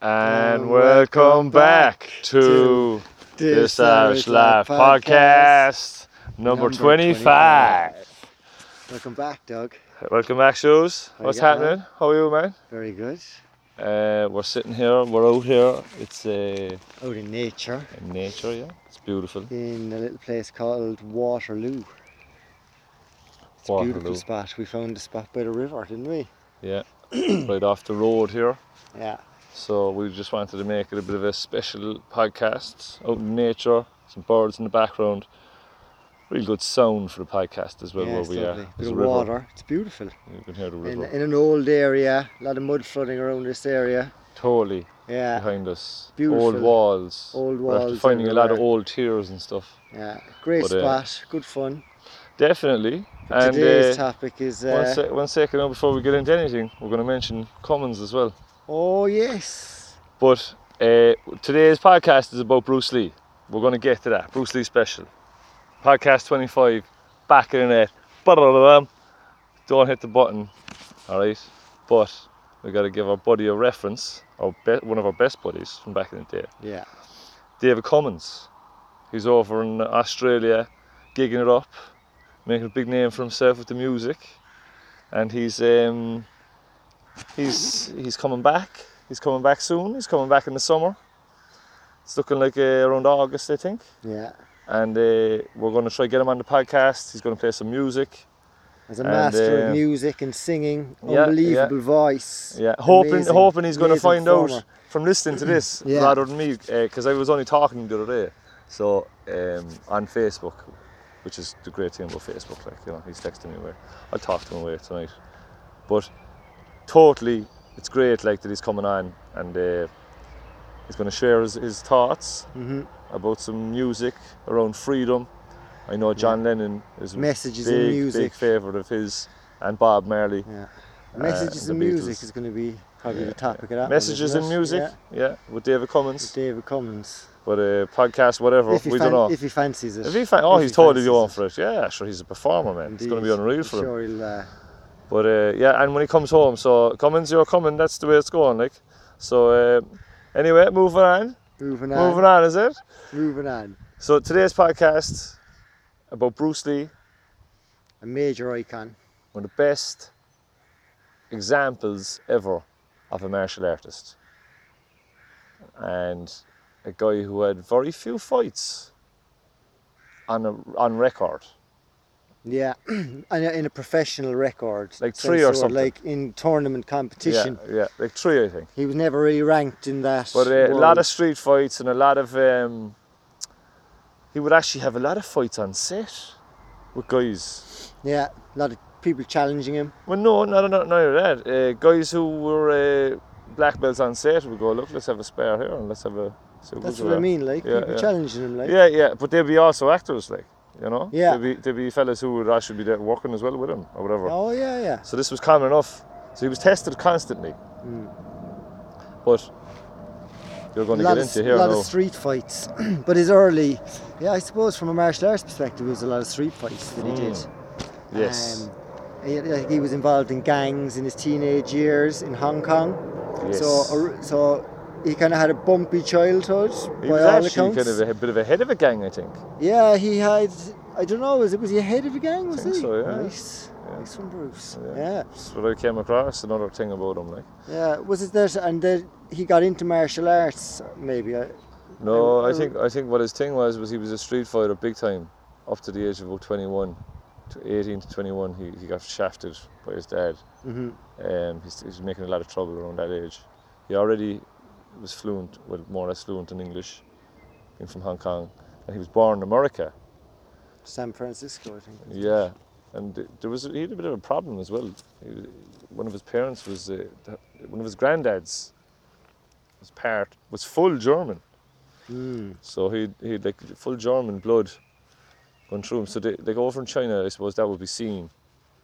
And welcome back to the Irish Laugh podcast, number Number 25. Welcome back, Doug. Welcome back, shoes. How you What's getting happening? How are you, man? Very good. Uh, we're sitting here, we're out here. It's uh, Out in nature in nature, yeah. It's beautiful. in a little place called Waterloo. It's a Waterloo. beautiful spot. We found a spot by the river, didn't we? Yeah, right off the road here. Yeah. So we just wanted to make it a bit of a special podcast out in nature, some birds in the background. Really good sound for the podcast as well yeah, where we lovely. are. There's a river. water. It's beautiful. You can hear the In, river in an old area, a lot of mud flooding around this area. totally Yeah. behind us. Old walls. Old walls finding a lot of old tiers and stuff. Yeah. Great But, uh, spot. Good fun. Definitely. and Today's uh, topic is. one, Uh, sec- one second now before we get into anything, we're going to mention commons as well. Oh yes. But uh, today's podcast is about Bruce Lee. We're going to get to that. Bruce Lee special. Podcast 25, back in the Don't hit the button, alright? But we got to give our buddy a reference, our be- one of our best buddies from back in the day. Yeah. David Cummins. He's over in Australia, gigging it up, making a big name for himself with the music, and he's um, he's he's coming back. He's coming back soon. He's coming back in the summer. It's looking like uh, around August, I think. Yeah. And uh, we're going to try get him on the podcast. He's going to play some music. As a And, master uh, of music and singing, yeah, unbelievable voice. Yeah, hoping Amazing, hoping he's going to find out from listening to this Yeah. rather than me, because I was only talking the other day. So um, on Facebook, which is the great thing about Facebook, like you know, he's texting me away. I'll talk to him away tonight. But totally, it's great like that he's coming on and uh, he's going to share his, his thoughts hmm about some music around freedom. I know John Lennon is a Messages big, in big music. favourite of his, and Bob Marley. Yeah. uh, Messages the in music is going to be probably Yeah, the topic of that. Messages isn't in music, Yeah. yeah, with David Cummins. With David Cummins. But uh, podcast, whatever, we fan- don't know. if he fancies it. If he fa- oh, if he's he totally going for it. Yeah, sure, he's a performer, man. It's going to be Indeed. unreal I'm for him. he'll, uh, But uh, yeah, and when he comes home, so Cummins, you're coming. That's the way it's going, like. So uh, anyway, moving on. moving on. Moving on, is it? Moving on. So today's podcast about Bruce Lee, A major icon. one of the best examples ever of a martial artist, and a guy who had very few fights on a, on record. Yeah, and in a professional record. Like three or something. Like in tournament competition. Yeah, yeah, like three, I think. He was never really ranked in that. But uh, a lot of street fights and a lot of. Um, he would actually have a lot of fights on set with guys. Yeah, a lot of people challenging him. Well, no, not not neither that. Uh, guys who were uh, black belts on set would go, look, let's have a spare here and let's have a. what That's what I mean, like Yeah, people yeah. challenging him, like. Yeah, yeah, but they'd be also actors, like you know. Yeah. They'd be, there'd be fellas who would actually be there working as well with him or whatever. Oh yeah, yeah. So this was common enough. So he was tested constantly. Mm. But you're going a to get of, into here A lot now. of street fights, but his early, yeah, I suppose from a martial arts perspective, it was a lot of street fights that he did. Mm. yes. Um, he, he was involved in gangs in his teenage years in Hong Kong. yes. So, so he kind of had a bumpy childhood he by was all actually kind of a, bit of a head of a gang, I think. Yeah, he had. I don't know. Was it was he ahead of a gang? Was think he? so, yeah. Nice, Yeah. nice one, Bruce. Yeah. Yeah, That's what I came across. Another thing about him, like. yeah. Was it that? And then he got into martial arts, maybe. I, No, I Um, think I think what his thing was was he was a street fighter big time, up to the age of about 21, to 18 to 21. He, he got shafted by his dad. hmm Um, he's, he was making a lot of trouble around that age. He already was fluent, well, more or less fluent in English, being from Hong Kong, and he was born in America. San Francisco, I think. Yeah, and there was he had a bit of a problem as well. He, one of his parents was uh, one of his granddads was part was full German, Mm. so he he had like full German blood going through him. So they, they go over in China, I suppose that would be seen.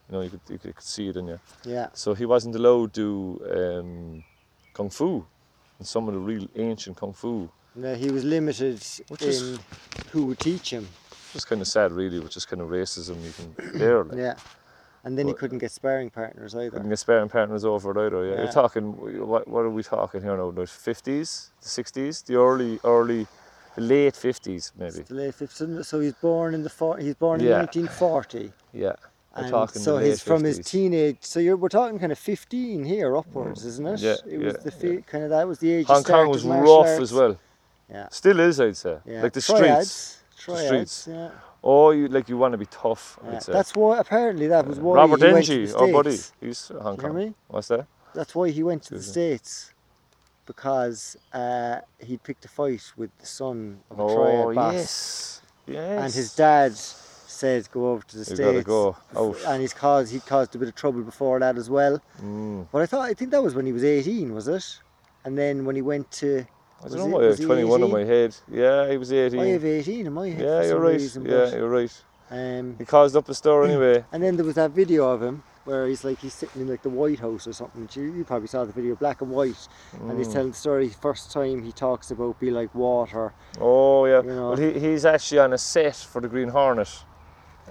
You know, you could you could see it in you. Yeah. So he wasn't allowed to um, kung fu, and some of the real ancient kung fu. No, he was limited Which in is- who would teach him. It's kind of sad, really, which is kind of racism you can there. Like. Yeah. And then he couldn't get sparring partners either. couldn't get sparring partners over it either. Yeah, Yeah. you're talking. What, what are we talking here now? The fifties, the sixties, the early, early, the late fifties, maybe. It's the late 50s, so he's born in the he's born in Yeah. 1940. Yeah, we're And talking. so he's from his teenage. So you're we're talking kind of 15 here upwards, isn't it? Yeah, it was yeah, the fi- kind of that was the age. Hong Kong was rough arts. as well. Yeah. Still is, I'd say. Yeah. Like the Triads, streets. Triads, streets. Yeah. Oh, you like you want to be tough. yeah. I'd say. That's why apparently that was why Robert he went to Denji, the our buddy, he's Hong You Kong. What's that? That's why he went to the Excuse me. states because uh, he picked a fight with the son of a Oh triad boss, yes, yes. and his dad said go over to the You states. go out. And he's caused he caused a bit of trouble before that as well. Mm. But I thought I think that was when he was 18, was it? And then when he went to I don't know why I was have he 21 in my head. Yeah, he was 18. I have 18 in my head. yeah, for you're some right. Reason, yeah, you're right. um, He caused up a stir anyway. and then there was that video of him where he's like he's sitting in like the White House or something. You, you probably saw the video, black and white, and he's Mm. telling the story. First time he talks about be like water. Oh yeah. You know. Well, he, he's actually on a set for the Green Hornet.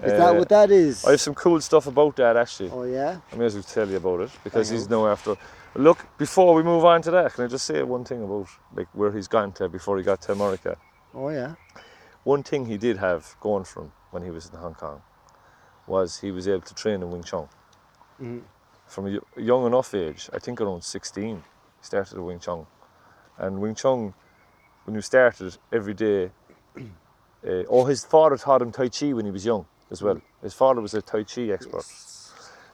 Is Uh, that what that is? I have some cool stuff about that actually. oh yeah. I may as well tell you about it because he's now after. Look, before we move on to that, can I just say one thing about like where he's gone to before he got to America? Oh yeah. One thing he did have going for him when he was in Hong Kong was he was able to train in Wing Chun Mhm. from a young enough age. I think around 16, he started at Wing Chun, and Wing Chun, when you started every day. Uh, oh, his father taught him Tai Chi when he was young as well. His father was a Tai Chi expert.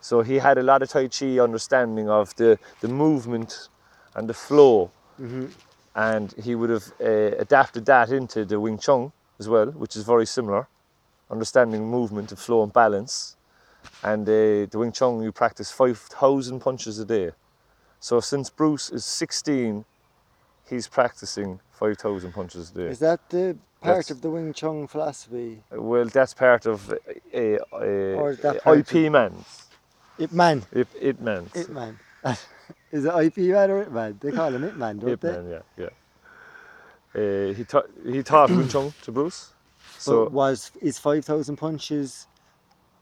So he had a lot of Tai Chi understanding of the, the movement and the flow. hmm And he would have uh, adapted that into the Wing Chun as well, which is very similar. Understanding movement and flow and balance. And uh, the Wing Chun, you practice 5,000 punches a day. So since Bruce is 16, he's practicing 5,000 punches a day. Is that the part That's- of the Wing Chun philosophy? Well, that's part of uh, uh, is that uh, part IP of- Man's. Ip Man. It, it Man's. Ip Man. is it IP Man or Ip Man? They call him Ip Man, don't Ip they? Man, yeah, yeah. Uh, he, taught he taught Wing Chun to Bruce. So So was is five thousand punches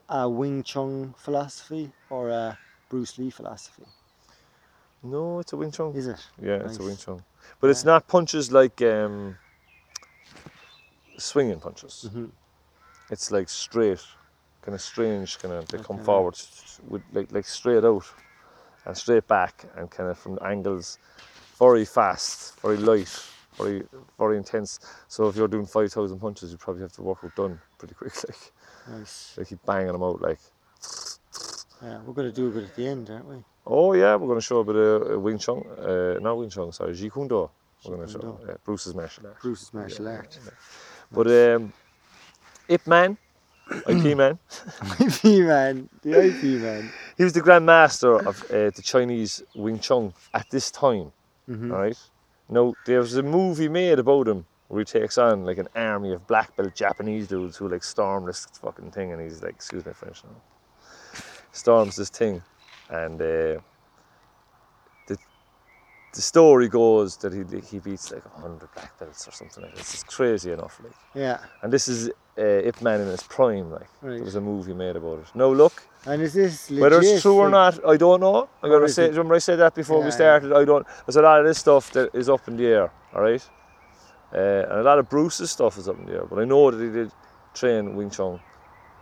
a Wing Chun philosophy or a Bruce Lee philosophy? No, it's a Wing Chun. Is it? Yeah, it's a Wing Chun. But it's not punches like um, swinging punches. Mhm. It's like straight, kind of strange, kind of. They come forward with like like straight out and straight back, and kind of from angles, very fast, very light, very very intense. So if you're doing five thousand punches, you probably have to work it done pretty quick. Like Nice. they keep banging them out. Like Yeah, we're gonna do a bit at the end, aren't we? Oh yeah, we're going to show a bit of uh, Wing Chun. Uh, not Wing Chun, sorry, Jeet Kune Do. We're going to show yeah, Bruce's martial art. Bruce's martial Yeah, art. yeah. But um, Ip Man, IP Man, IP man, the IP man. he was the Grand Master of uh, the Chinese Wing Chun at this time. Mhm. All right. Now there was a movie made about him where he takes on like an army of black belt Japanese dudes who like storm this fucking thing, and he's like, excuse me, French now. Storms this thing, and uh, the the story goes that he he beats like hundred black belts or something like this. It's crazy enough, like. Yeah. And this is uh, Ip Man in his prime, like. Right. There was a movie made about it. No, look, And is this legit? whether it's true or not, I don't know. I'm gonna say. it- Remember I said that before Yeah, we yeah. started. I don't. There's a lot of this stuff that is up in the air. All right, uh, and a lot of Bruce's stuff is up in the air. But I know that he did train Wing Chun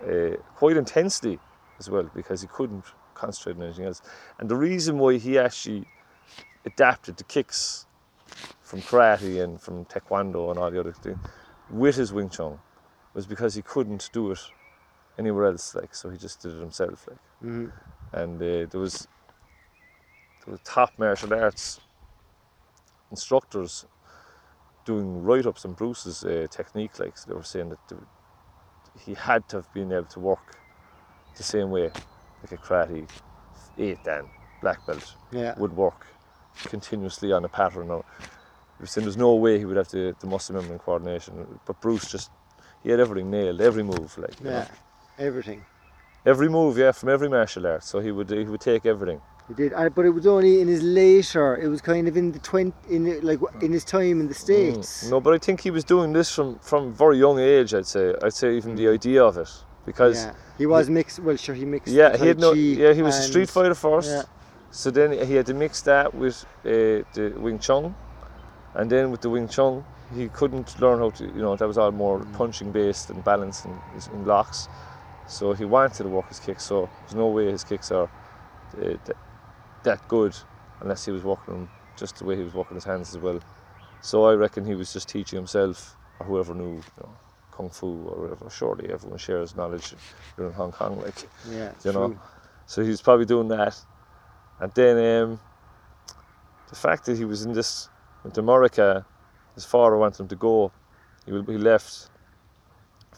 uh, quite intensely as well because he couldn't concentrate on anything else. And the reason why he actually adapted the kicks from karate and from taekwondo and all the other things with his Wing Chun was because he couldn't do it anywhere else. Like so, he just did it himself. Like Mhm. and uh, there was there were top martial arts instructors doing write-ups on Bruce's uh, technique. Like so they were saying that the, he had to have been able to work the same way, like a karate eight dan black belt Yeah. would work continuously on a pattern. Now, saying there's no way he would have the, the muscle memory and coordination, but Bruce just he had everything nailed, every move, like you know. Yeah. Everything. every move, yeah, from every martial art. So he would he would take everything. He did, but it was only in his later. It was kind of in the twenty, in like in his time in the states. Mm. No, but I think he was doing this from from very young age. I'd say. I'd say even the idea of it because yeah. He was mixed. Well, sure, he mixed. yeah, he had no yeah he was a street fighter first. Yeah. So then he had to mix that with uh, the Wing Chun, and then with the Wing Chun, he couldn't learn how to, you know, that was all more Mm. punching based and balance and, and blocks. So he wanted to work his kicks. So there's no way his kicks are uh, th- that good unless he was working them just the way he was working his hands as well. So I reckon he was just teaching himself or whoever knew, you know, kung fu or whatever. Surely everyone shares knowledge. You're in Hong Kong, like. Yeah. you know. true. So he's probably doing that. And then um, the fact that he was in this with America, his father wanted him to go. He, he left.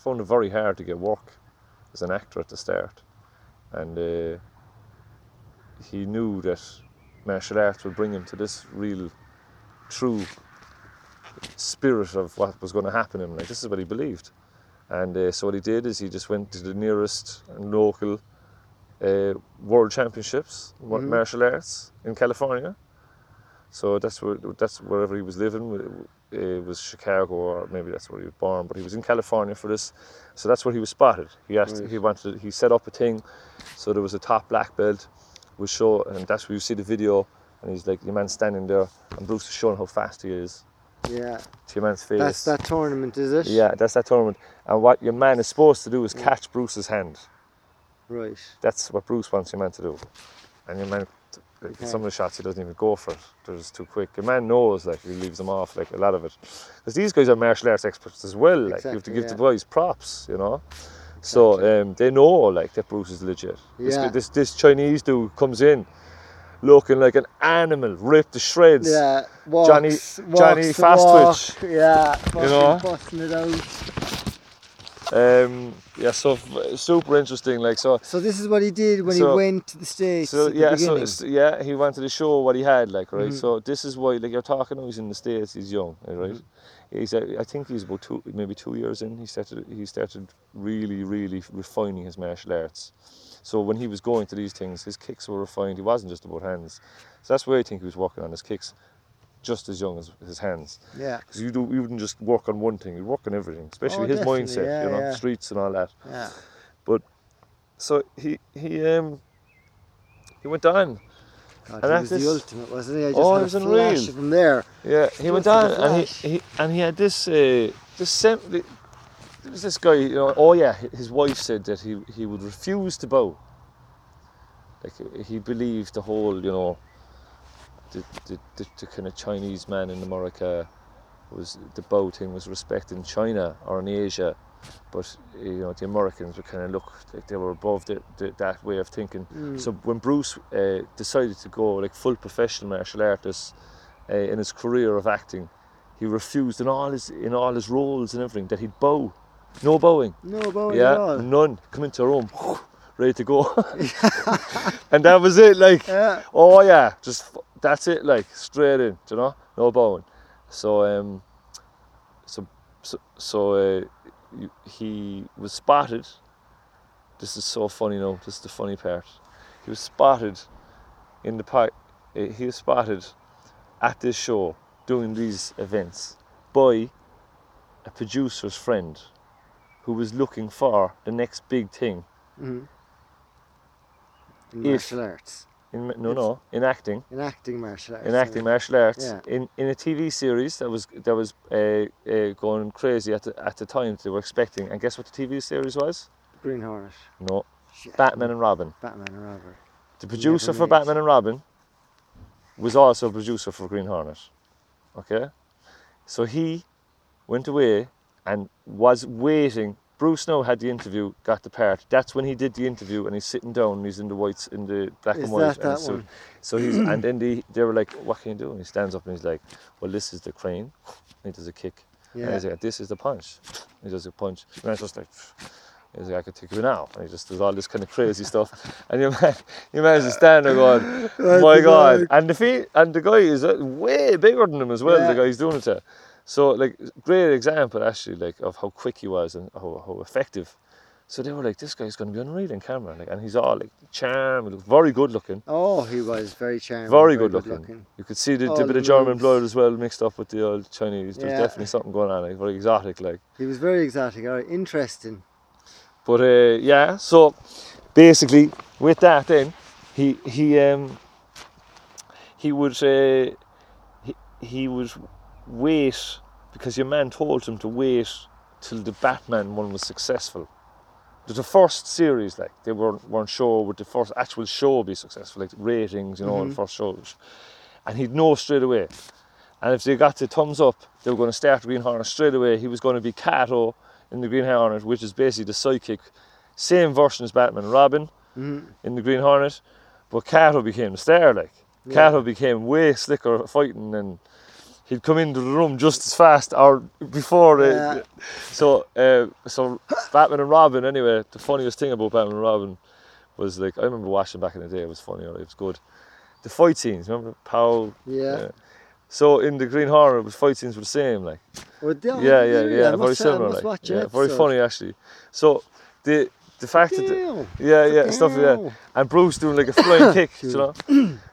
Found it very hard to get work as an actor at the start, and uh, he knew that martial arts would bring him to this real, true spirit of what was going to happen to him. Like this is what he believed, and uh, so what he did is he just went to the nearest local uh, world championships Mhm. martial arts in California. So that's where that's wherever he was living. It was Chicago, or maybe that's where he was born. But he was in California for this, so that's where he was spotted. He asked, Right. he wanted, he set up a thing, so there was a top black belt, was show, and that's where you see the video. And he's like, the man standing there, and Bruce is showing how fast he is Yeah. to your man's face. That's that tournament, is it? Yeah, that's that tournament. And what your man is supposed to do is catch Bruce's hand. Right. That's what Bruce wants your man to do. And your man, Okay. some of the shots he doesn't even go for it. They're just too quick. Your man knows, like, he leaves them off, like, a lot of it. Because these guys are martial arts experts as well. Like, you have to give yeah. the boys props, you know? So um, they know, like, that Bruce is legit. This, Yeah. this, this Chinese dude comes in looking like an animal, ripped to shreds. Yeah. Walks, Johnny- walks Johnny Fast walk. Yeah. Fucking know? busting it out. Um, yeah, so super interesting. Like, so So this is what he did when So- he went to the states So yeah, so it's- yeah, he wanted to the show what he had, like right. Mhm. So this is why, like you're talking, he's in the states, he's young, right? Mhm. He's, uh, I think he's about two, maybe two years in. He started, he started really, really refining his martial arts. So when he was going to these things, his kicks were refined. He wasn't just about hands. So that's why I think he was working on his kicks, just as young as his hands. yeah. Because you do, you wouldn't just work on one thing. You work on everything, especially Oh, his mindset, yeah, you know, yeah. streets and all that. Yeah. But so he, he, um, he went on. God, And he was the ultimate, wasn't he? I just Oh, had was unreal. him there. Yeah, he went Just on and he, he and he had this uh, this sem- there was this guy. You know, oh yeah, his wife said that he he would refuse to bow. Like he believed the whole, you know, the the, the, the kind of Chinese man in America was the bow thing was respecting China or in Asia, but you know the Americans would kind of look like they were above the, the, that way of thinking. Mm. So when Bruce uh, decided to go like full professional martial artist uh, in his career of acting, he refused in all his in all his roles and everything that he'd bow, no bowing, no bowing yeah, at all. none. Come into a room, ready to go, and that was it. Like, Yeah. oh yeah, just that's it. Like straight in, you know, no bowing. So um, so so so uh, you- he was spotted. This is so funny. you now. this is the funny part. He was spotted in the park. Uh, he was spotted at this show doing these events by a producer's friend who was looking for the next big thing Mhm. In If- martial arts. in no no in acting In acting martial arts. in acting martial arts Yeah. in, in a TV series that was that was uh, uh, going crazy at the at the time they were expecting and guess what the TV series was Green Hornet. no Shit. Batman and Robin Batman and Robin. the producer for. Batman and Robin was also a producer for Green Hornet okay so he went away and was waiting Bruce now had the interview got the part that's when he did the interview and he's sitting down and he's in the whites in the black Is and white that that suit. one? So he's and then they, they were like, "What can you do?" And he stands up and he's like, "Well, this is the crane." And he does a kick. And Yeah. he's like, "This is the punch." He does a punch. And I was just like, he's like, "I could take you now." And he just does all this kind of crazy stuff. And your man, your man's just standing there going, "My God!" And the feet, and the guy is uh, way bigger than him as well. Yeah. The guy he's doing it to. So like, great example actually, like of how quick he was and how, how effective. So they were like, "This guy's going to be unreal in camera." Like, and he's all like charm, he very good looking. Oh, he was very charming. Very good looking. You could see the, the bit the of German moves. blood as well mixed up with the old Chinese. There's Yeah. definitely something going on, like very exotic, like. He was very exotic. All right, interesting. But uh, yeah, so basically with that, then he he um he would uh, he, he would wait because your man told him to wait till the Batman one was successful. It was the first series, like they weren't weren't sure would the first actual show be successful, like ratings, you know, in the first shows. And he'd know straight away. And if they got the thumbs up, they were going to start Green Hornet straight away. He was going to be Kato in the Green Hornet, which is basically the sidekick, same version as Batman Robin Mhm. in the Green Hornet, but Kato became the star. Like Yeah. Kato became way slicker at fighting, and he'd come into the room just as fast or before. Yeah. So, uh, so Batman and Robin. Anyway, the funniest thing about Batman and Robin was like I remember watching back in the day. It was funny. It was good. The fight scenes. Remember Powell? Yeah. So in the Green Hornet, the fight scenes were the same. Like. Well, they- Yeah, yeah, yeah. Very similar. Like. Yeah, very funny actually. So the the fact that the, Damn. yeah, yeah, stuff like that. And Bruce doing like a flying kick, you know.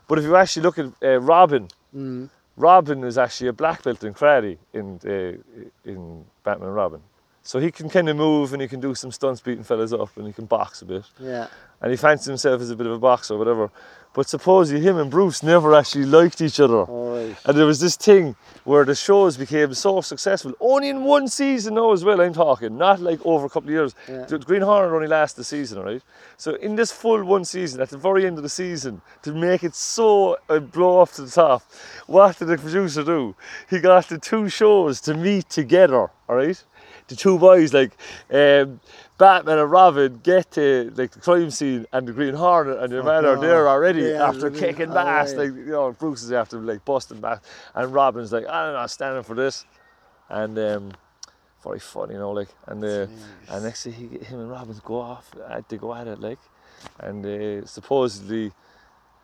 But if you actually look at uh, Robin, Mm. Robin is actually a black belt in karate in uh, in Batman Robin. So he can kind of move and he can do some stunts beating fellas up and he can box a bit. Yeah. And he fancies himself as a bit of a boxer or whatever. But supposedly him and Bruce never actually liked each other. All right. And there was this thing where the shows became so successful, only in one season now as well, I'm talking, not like over a couple of years. Yeah. The Green Hornet only lasted the season, right? So in this full one season, at the very end of the season, to make it so uh, blow off to the top, what did the producer do? He got the two shows to meet together, all right? The two boys, like um, Batman and Robin, get to like the crime scene, and the Green Hornet and your man are there already Yeah, after the- kicking oh, bass. Like you know, Bruce is after like busting back, and Robin's like, I'm not know, standing for this, and um, very funny, you know, like, and uh, and next thing he, him and Robin go off, uh, they go at it, like, and uh, supposedly.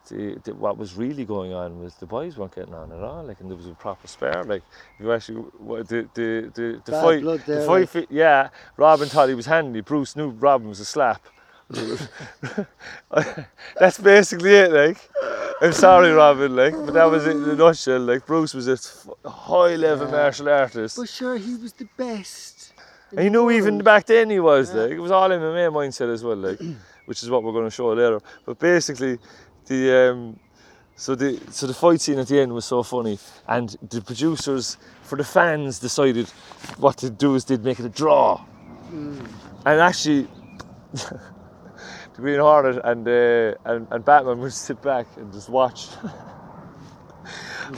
The, the, what was really going on was the boys weren't getting on at all, like, and there was a proper spare. Like, you actually, what- the the the, the fight, blood the fight, like. yeah. Robin thought he was handy. Bruce knew Robin was a slap. That's basically it, like. I'm sorry, Robin, like, but that was it in a nutshell. Like, Bruce was a high level Yeah. martial artist. But sure, he was the best. And he the knew even back then he was Yeah. like it was all MMA mindset as well, like which is what we're going to show later. But basically, the um, so the so the fight scene at the end was so funny, and the producers for the fans decided what to do is they'd make it a draw, Mm. and actually. The Green Hornet and, uh, and and Batman would sit back and just watch.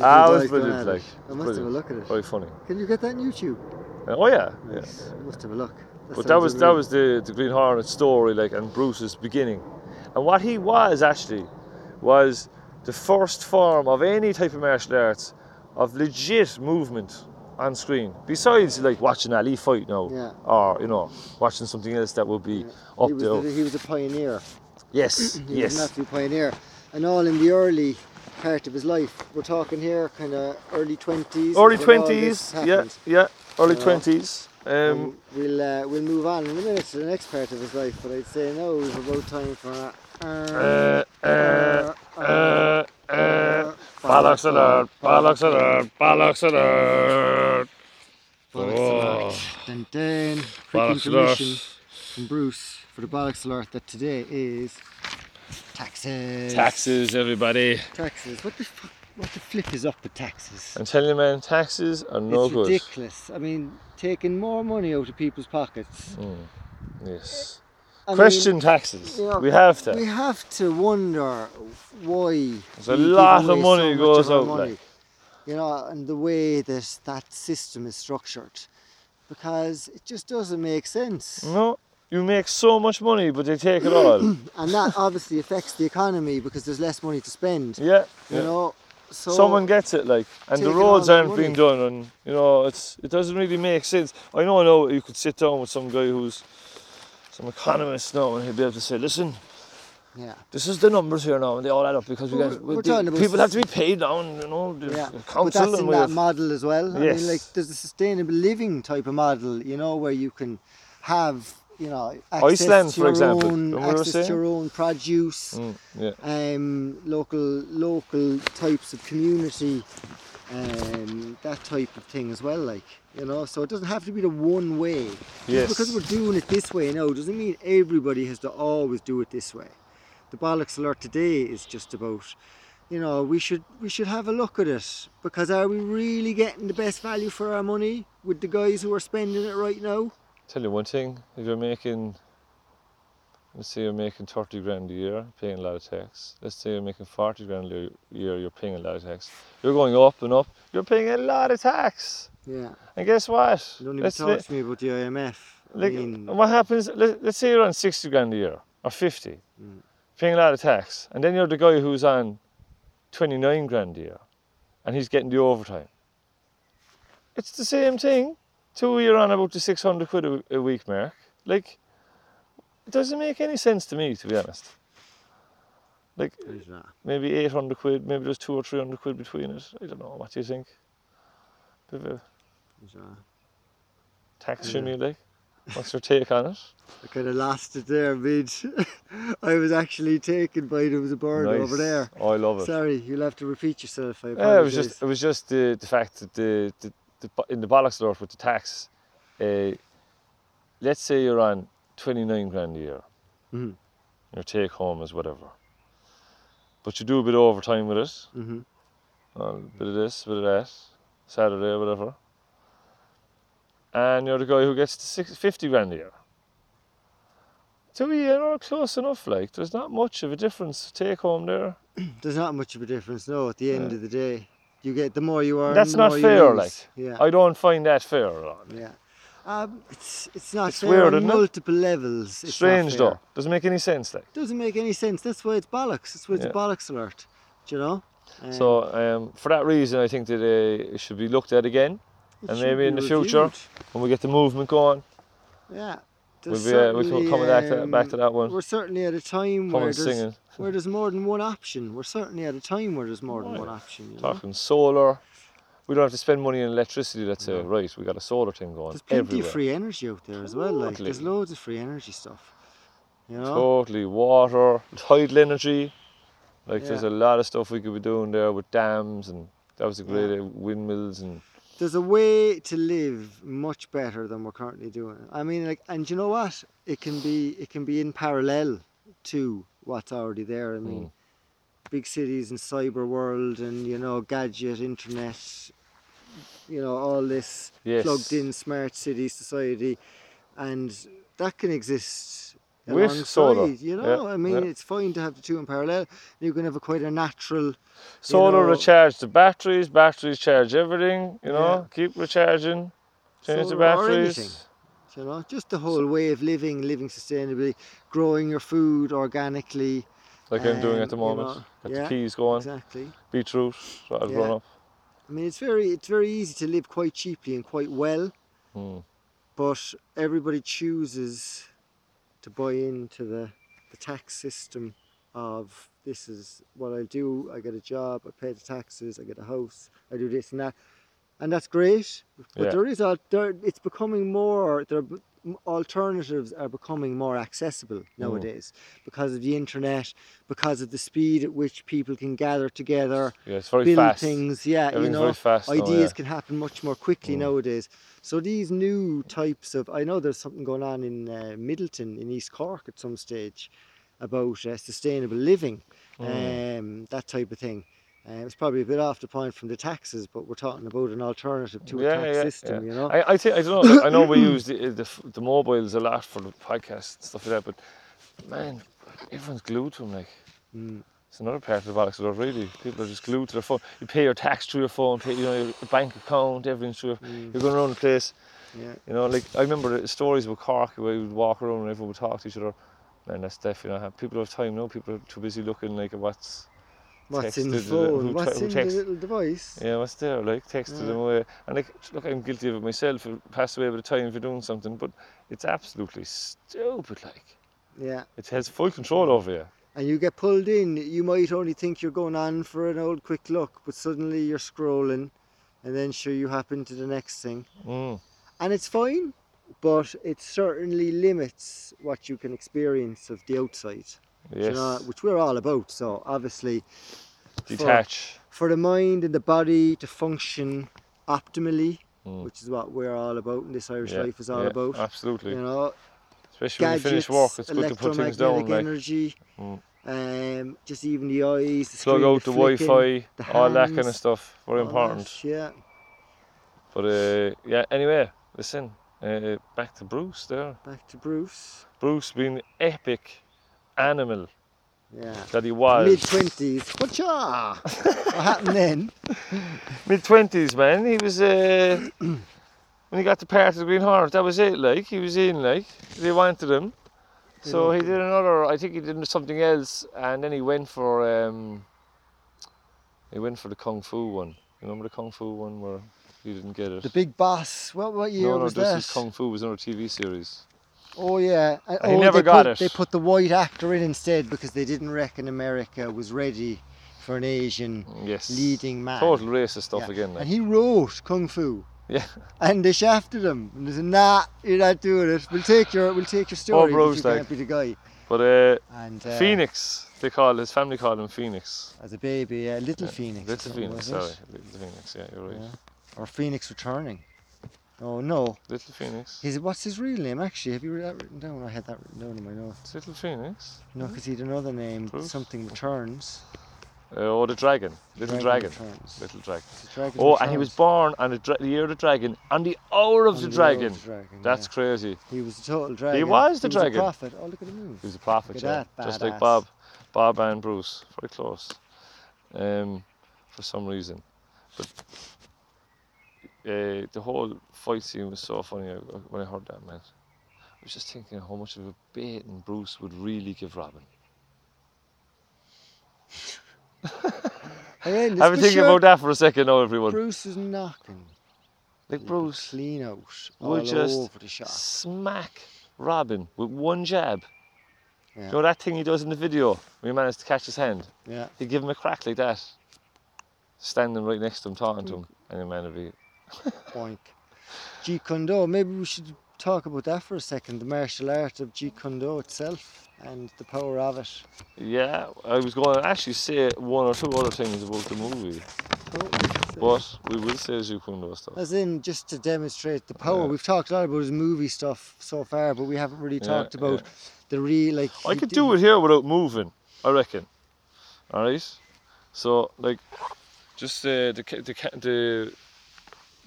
Ah, two was brilliant, like, I must have a look at it. Very funny. Can you get that on YouTube? Oh yeah, yeah. Nice. I must have a look. But that was that was the, the Green Hornet story, like, and Bruce's beginning, and what he was actually was the first form of any type of martial arts of legit movement on screen. Besides, like watching Ali fight now, Yeah. or you know, watching something else that would be up he was, there. he was a pioneer. Yes, He was an yes, absolute pioneer. And all in the early part of his life. We're talking here kind of early 20s. early twenties. Yeah, yeah, early twenties. Um, we'll, uh, we'll move on in a minute to the next part of his life, but I'd say now is about time for bollocks alert! Bollocks alert! Bollocks alert! Bollocks alert. Dun, dun. Quick alert! from Bruce for the bollocks alert that today is taxes. Taxes, everybody. Taxes. What the fuck? What the flip is up with taxes? I'm telling you, man, taxes are no it's good. ridiculous. I mean, taking more money out of people's pockets. Mm, yes. I mean, Question taxes. we have to. We have to wonder why. There's a lot of money so goes out, money. like. You know, and the way that that system is structured, because it just doesn't make sense. No, you make so much money, but they take it all. And that obviously affects the economy because there's less money to spend. yeah. You yeah. know, so Someone gets it, like, and the roads aren't being done, and you know, it's it doesn't really make sense. I know, I know, you could sit down with some guy who's some economists now, and he'll be able to say, listen, yeah, this is the numbers here now, and they all add up because we got we're the- talking about people have to be paid down, you know, the yeah. council but that's and in we that model as well. I Yes. mean, like there's a sustainable living type of model, you know, where you can have, you know, access Iceland, to for your example, own, we access to your own produce. Mm, yeah. um, local local types of community um, that type of thing as well. Like you know, so it doesn't have to be the one way. Just Yes. because we're doing it this way now doesn't mean everybody has to always do it this way. The bollocks alert today is just about, you know, we should we should have a look at it because are we really getting the best value for our money with the guys who are spending it right now? Tell you one thing, if you're making, let's say you're making 30 grand a year, paying a lot of tax. Let's say you're making 40 grand a year, you're paying a lot of tax. You're going up and up, you're paying a lot of tax. Yeah. And guess what? Don't even Let's talk to me about the IMF. I mean, what happens, let, let's say you're on 60 grand a year, or 50, Mm. paying a lot of tax, and then you're the guy who's on 29 grand a year, and he's getting the overtime. It's the same thing. Two you're on about the 600 quid a, a week mark. Like, it doesn't make any sense to me, to be honest. Like, maybe 800 quid, maybe there's two or 300 quid between it. I don't know. What do you think? Bit of a tax Yeah. shimmy, like? What's your take on it? I kind of lost it there mid. I was actually taken by there was a bird over there. Oh, I love it. Sorry, you'll have to repeat yourself. I Yeah, it was just it was just the the fact that the, the, the in the bollocks with the tax, uh, let's say you're on twenty nine grand a year, Mhm. your take home is whatever, but you do a bit of overtime with it, hmm a bit of this, a bit of that, Saturday, whatever, and you're the guy who gets the six, 50 grand a year. To me, you're close enough. Like, there's not much of a difference take home there. There's not much of a difference, no. At the end Yeah. of the day, you get the more you earn. That's not fair, like. yeah, I don't find that fair at all. yeah. Um, it's it's not It's fair weird, on isn't it? multiple levels. It's Strange though. Doesn't make any sense. Like. Doesn't make any sense. That's why it's bollocks. That's why it's Yeah. bollocks alert. Do you know? Um, So um, for that reason, I think that uh, it should be looked at again and maybe in the future, when we get the movement going. Yeah. We'll be, uh, we can come back to, back to um, that one. We're certainly at a time where there's, where there's more than one option. We're certainly at a time where there's more than one option. You know? Talking solar. We don't have to spend money on electricity. That's uh, No. right. We got a solar thing going There's plenty everywhere. of free energy out there as well. Like there's loads of free energy stuff. You know? Totally water, tidal energy. Like there's a lot of stuff we could be doing there with dams and that was a great uh, windmills and There's a way to live much better than we're currently doing. I mean, like, and you know what? It can be it can be in parallel to what's already there. I mean, big cities and cyber world, and you know, gadget, internet, you know, all this yes. plugged in smart city society, and that can exist With alongside. solar, You know, yeah, I mean, yeah. it's fine to have the two in parallel. You can have a quite a natural. Solar know- recharge the batteries, batteries charge everything, you know, Yeah. keep recharging, change the solar or batteries. You know, just the whole way of living, living sustainably, growing your food organically. Like I'm doing at the Um, you moment. know, Got yeah, the peas going, Exactly. beetroot, I've Yeah. grown up. I mean, it's very, it's very easy to live quite cheaply and quite well, Mm. but everybody chooses to buy into the, the tax system of this is what I do. I get a job, I pay the taxes, I get a house, I do this and that, and that's great. But Yeah. there is a there, it's becoming more. There alternatives are becoming more accessible Mm. nowadays because of the internet, because of the speed at which people can gather together, Yeah, it's very build fast. things. Yeah, you know, fast. now, ideas yeah. can happen much more quickly Mm. nowadays. So these new types of, I know there's something going on in uh, Midleton in East Cork at some stage about uh, sustainable living, Mm. um, that type of thing. Uh, it's probably a bit off the point from the taxes, but we're talking about an alternative to a Yeah, tax yeah, system, you know. I, I think I don't know. I know we use the, the the mobiles a lot for the podcast and stuff like that, but man, everyone's glued to them. Like Mm. it's another part of the bollocks. Though, really, people are just glued to their phone. You pay your tax through your phone, pay you know your bank account, everything's through. Your, Mm. you're going around the place. Yeah. You know, like I remember the stories about Cork where we would walk around and everyone would talk to each other. Man, that's definitely not hap- people have time now. People are too busy looking like at what's What's in the phone? What's in text- the little device? yeah, what's there? Like texted Yeah. them away, and like look, I'm guilty of it myself. I pass away with the time for doing something, but it's absolutely stupid. Like Yeah. it has full control over you. And you get pulled in, you might only think you're going on for an old quick look, but suddenly you're scrolling, and then sure you happen to the next thing. Mm. and it's fine, but it certainly limits what you can experience of the outside, you Yes, know, which we're all about. So obviously, detach. for the mind and the body to function optimally, Mm. which is what we're all about and this Irish Yeah, life is all yeah, about. Absolutely. You know, Especially when you finish work, it's good to put things down. Like energy, Mm. um, just even the eyes, the plug out the flicking, Wi-Fi, the all that kind of stuff. Very all that, important. Yeah. But uh, yeah. Anyway, listen. Uh, back to Bruce there. Back to Bruce. Bruce being the epic animal Yeah. that he was. Mid twenties. Whatcha? what happened then? mid twenties, man. He was uh, when he got the part of the Green Hornet. That was it. Like he was in. Like they wanted him, so he did another. I think he did something else, and then he went for um, he went for the kung fu one. You remember the kung fu one where he didn't get it? The Big Boss. What what year no, no, was this that? is kung fu was another TV series. Oh yeah. And, he oh, never they got put, it. They put the white actor in instead because they didn't reckon America was ready for an Asian Yes. leading man. Total racist stuff Yeah. again. Like. And he wrote Kung Fu. Yeah. And they shafted him. And they said, Nah, you're not doing it. We'll take your we'll take your story. but Bruce, you like. can't be the guy. But uh, And uh, Phoenix, they call his family called him Phoenix. as a baby, yeah, Little Yeah, Phoenix. Little Phoenix, sorry, it? Little Phoenix. Yeah, you're right. Yeah. Or Phoenix returning. Oh no. Little Phoenix. His, what's his real name actually? Have you read that written down? I had that written down in my notes. Little Phoenix. No, because he had another name, Bruce? something returns. Uh, oh, the dragon. Little dragon. Returns. Little dragon. Dragon Oh, and he was born on the, dra- the year of the dragon, on the hour of the the dragon. of the dragon, That's yeah. crazy. He was a total dragon. He was the he dragon. Was a prophet. Oh, look at him move. He was a prophet, yeah. that, Just like. Bob. Bob and Bruce. Very close. Um, for some reason. But uh, the whole fight scene was so funny when I heard that, man. I was just thinking how much of a baiting Bruce would really give Robin. And then, Have a think about that for a second now, everyone. Bruce is knocking. like Bruce Clean out. would all just over the shop. smack Robin with one jab. Yeah. You know that thing he does in the video where he managed to catch his hand? Yeah. He'd give him a crack like that. Standing right next to him, talking to him. And the man would be, Boink. Jeet Kune Do. Maybe we should talk about that for a second. The martial art of Jeet Kune Do itself and the power of it. yeah, I was going to actually say one or two other things about the movie. But we will say Jeet Kune Do stuff. As in, just to demonstrate the power. Yeah. We've talked a lot about his movie stuff so far, but we haven't really Yeah, talked about yeah. the real like. I could do it here without moving, I reckon. Alright? So, like, just uh, the, the, the,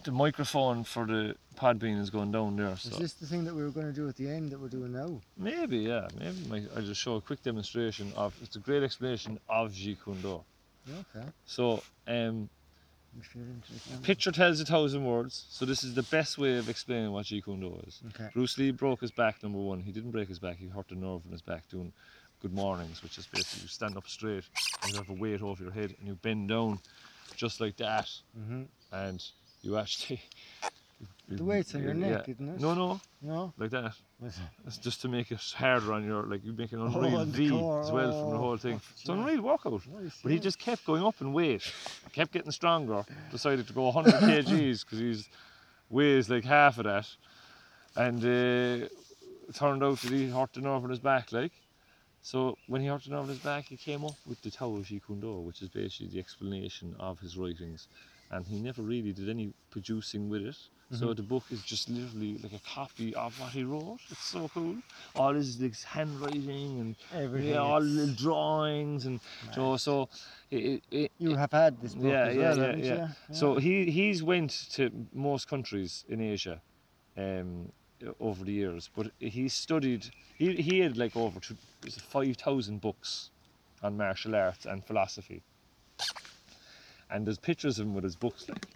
the microphone for the Podbean is going down there. Is So this the thing that we were going to do at the end that we're doing now? maybe, yeah, maybe my, I'll just show a quick demonstration of, it's a great explanation of Jeet Kune Do. Okay. So, um, If you're into it now. picture tells a thousand words. So this is the best way of explaining what Jeet Kune Do is. Okay. Bruce Lee broke his back, number one. He didn't break his back, he hurt the nerve in his back doing good mornings, which is basically you stand up straight and you have a weight over your head and you bend down just like that hmm and you actually. The weight's on your neck, isn't it? No, no, No. like that. It's just to make it harder on your, like you make an Oh, unreal the V core, as well from the oh, whole thing. oh, It's an unreal workout. Nice, But he just kept going up in weight, kept getting stronger, decided to go 100 kgs because he's weighs like half of that. And uh, it turned out that he hurt the nerve in his back, like. So when he hurt the nerve in his back, he came up with the Tao Jeet Kune Do, which is basically the explanation of his writings. And he never really did any producing with it. So the book is just literally like a copy of what he wrote. It's so cool. All his like, handwriting and Everything. yeah, all little drawings and so so it, it, You have had this book yeah, as yeah, well, yeah, haven't yeah. So he he's went to most countries in Asia, um, over the years. But he studied. He he had like over two, five thousand books on martial arts and philosophy. And there's pictures of him with his books. Like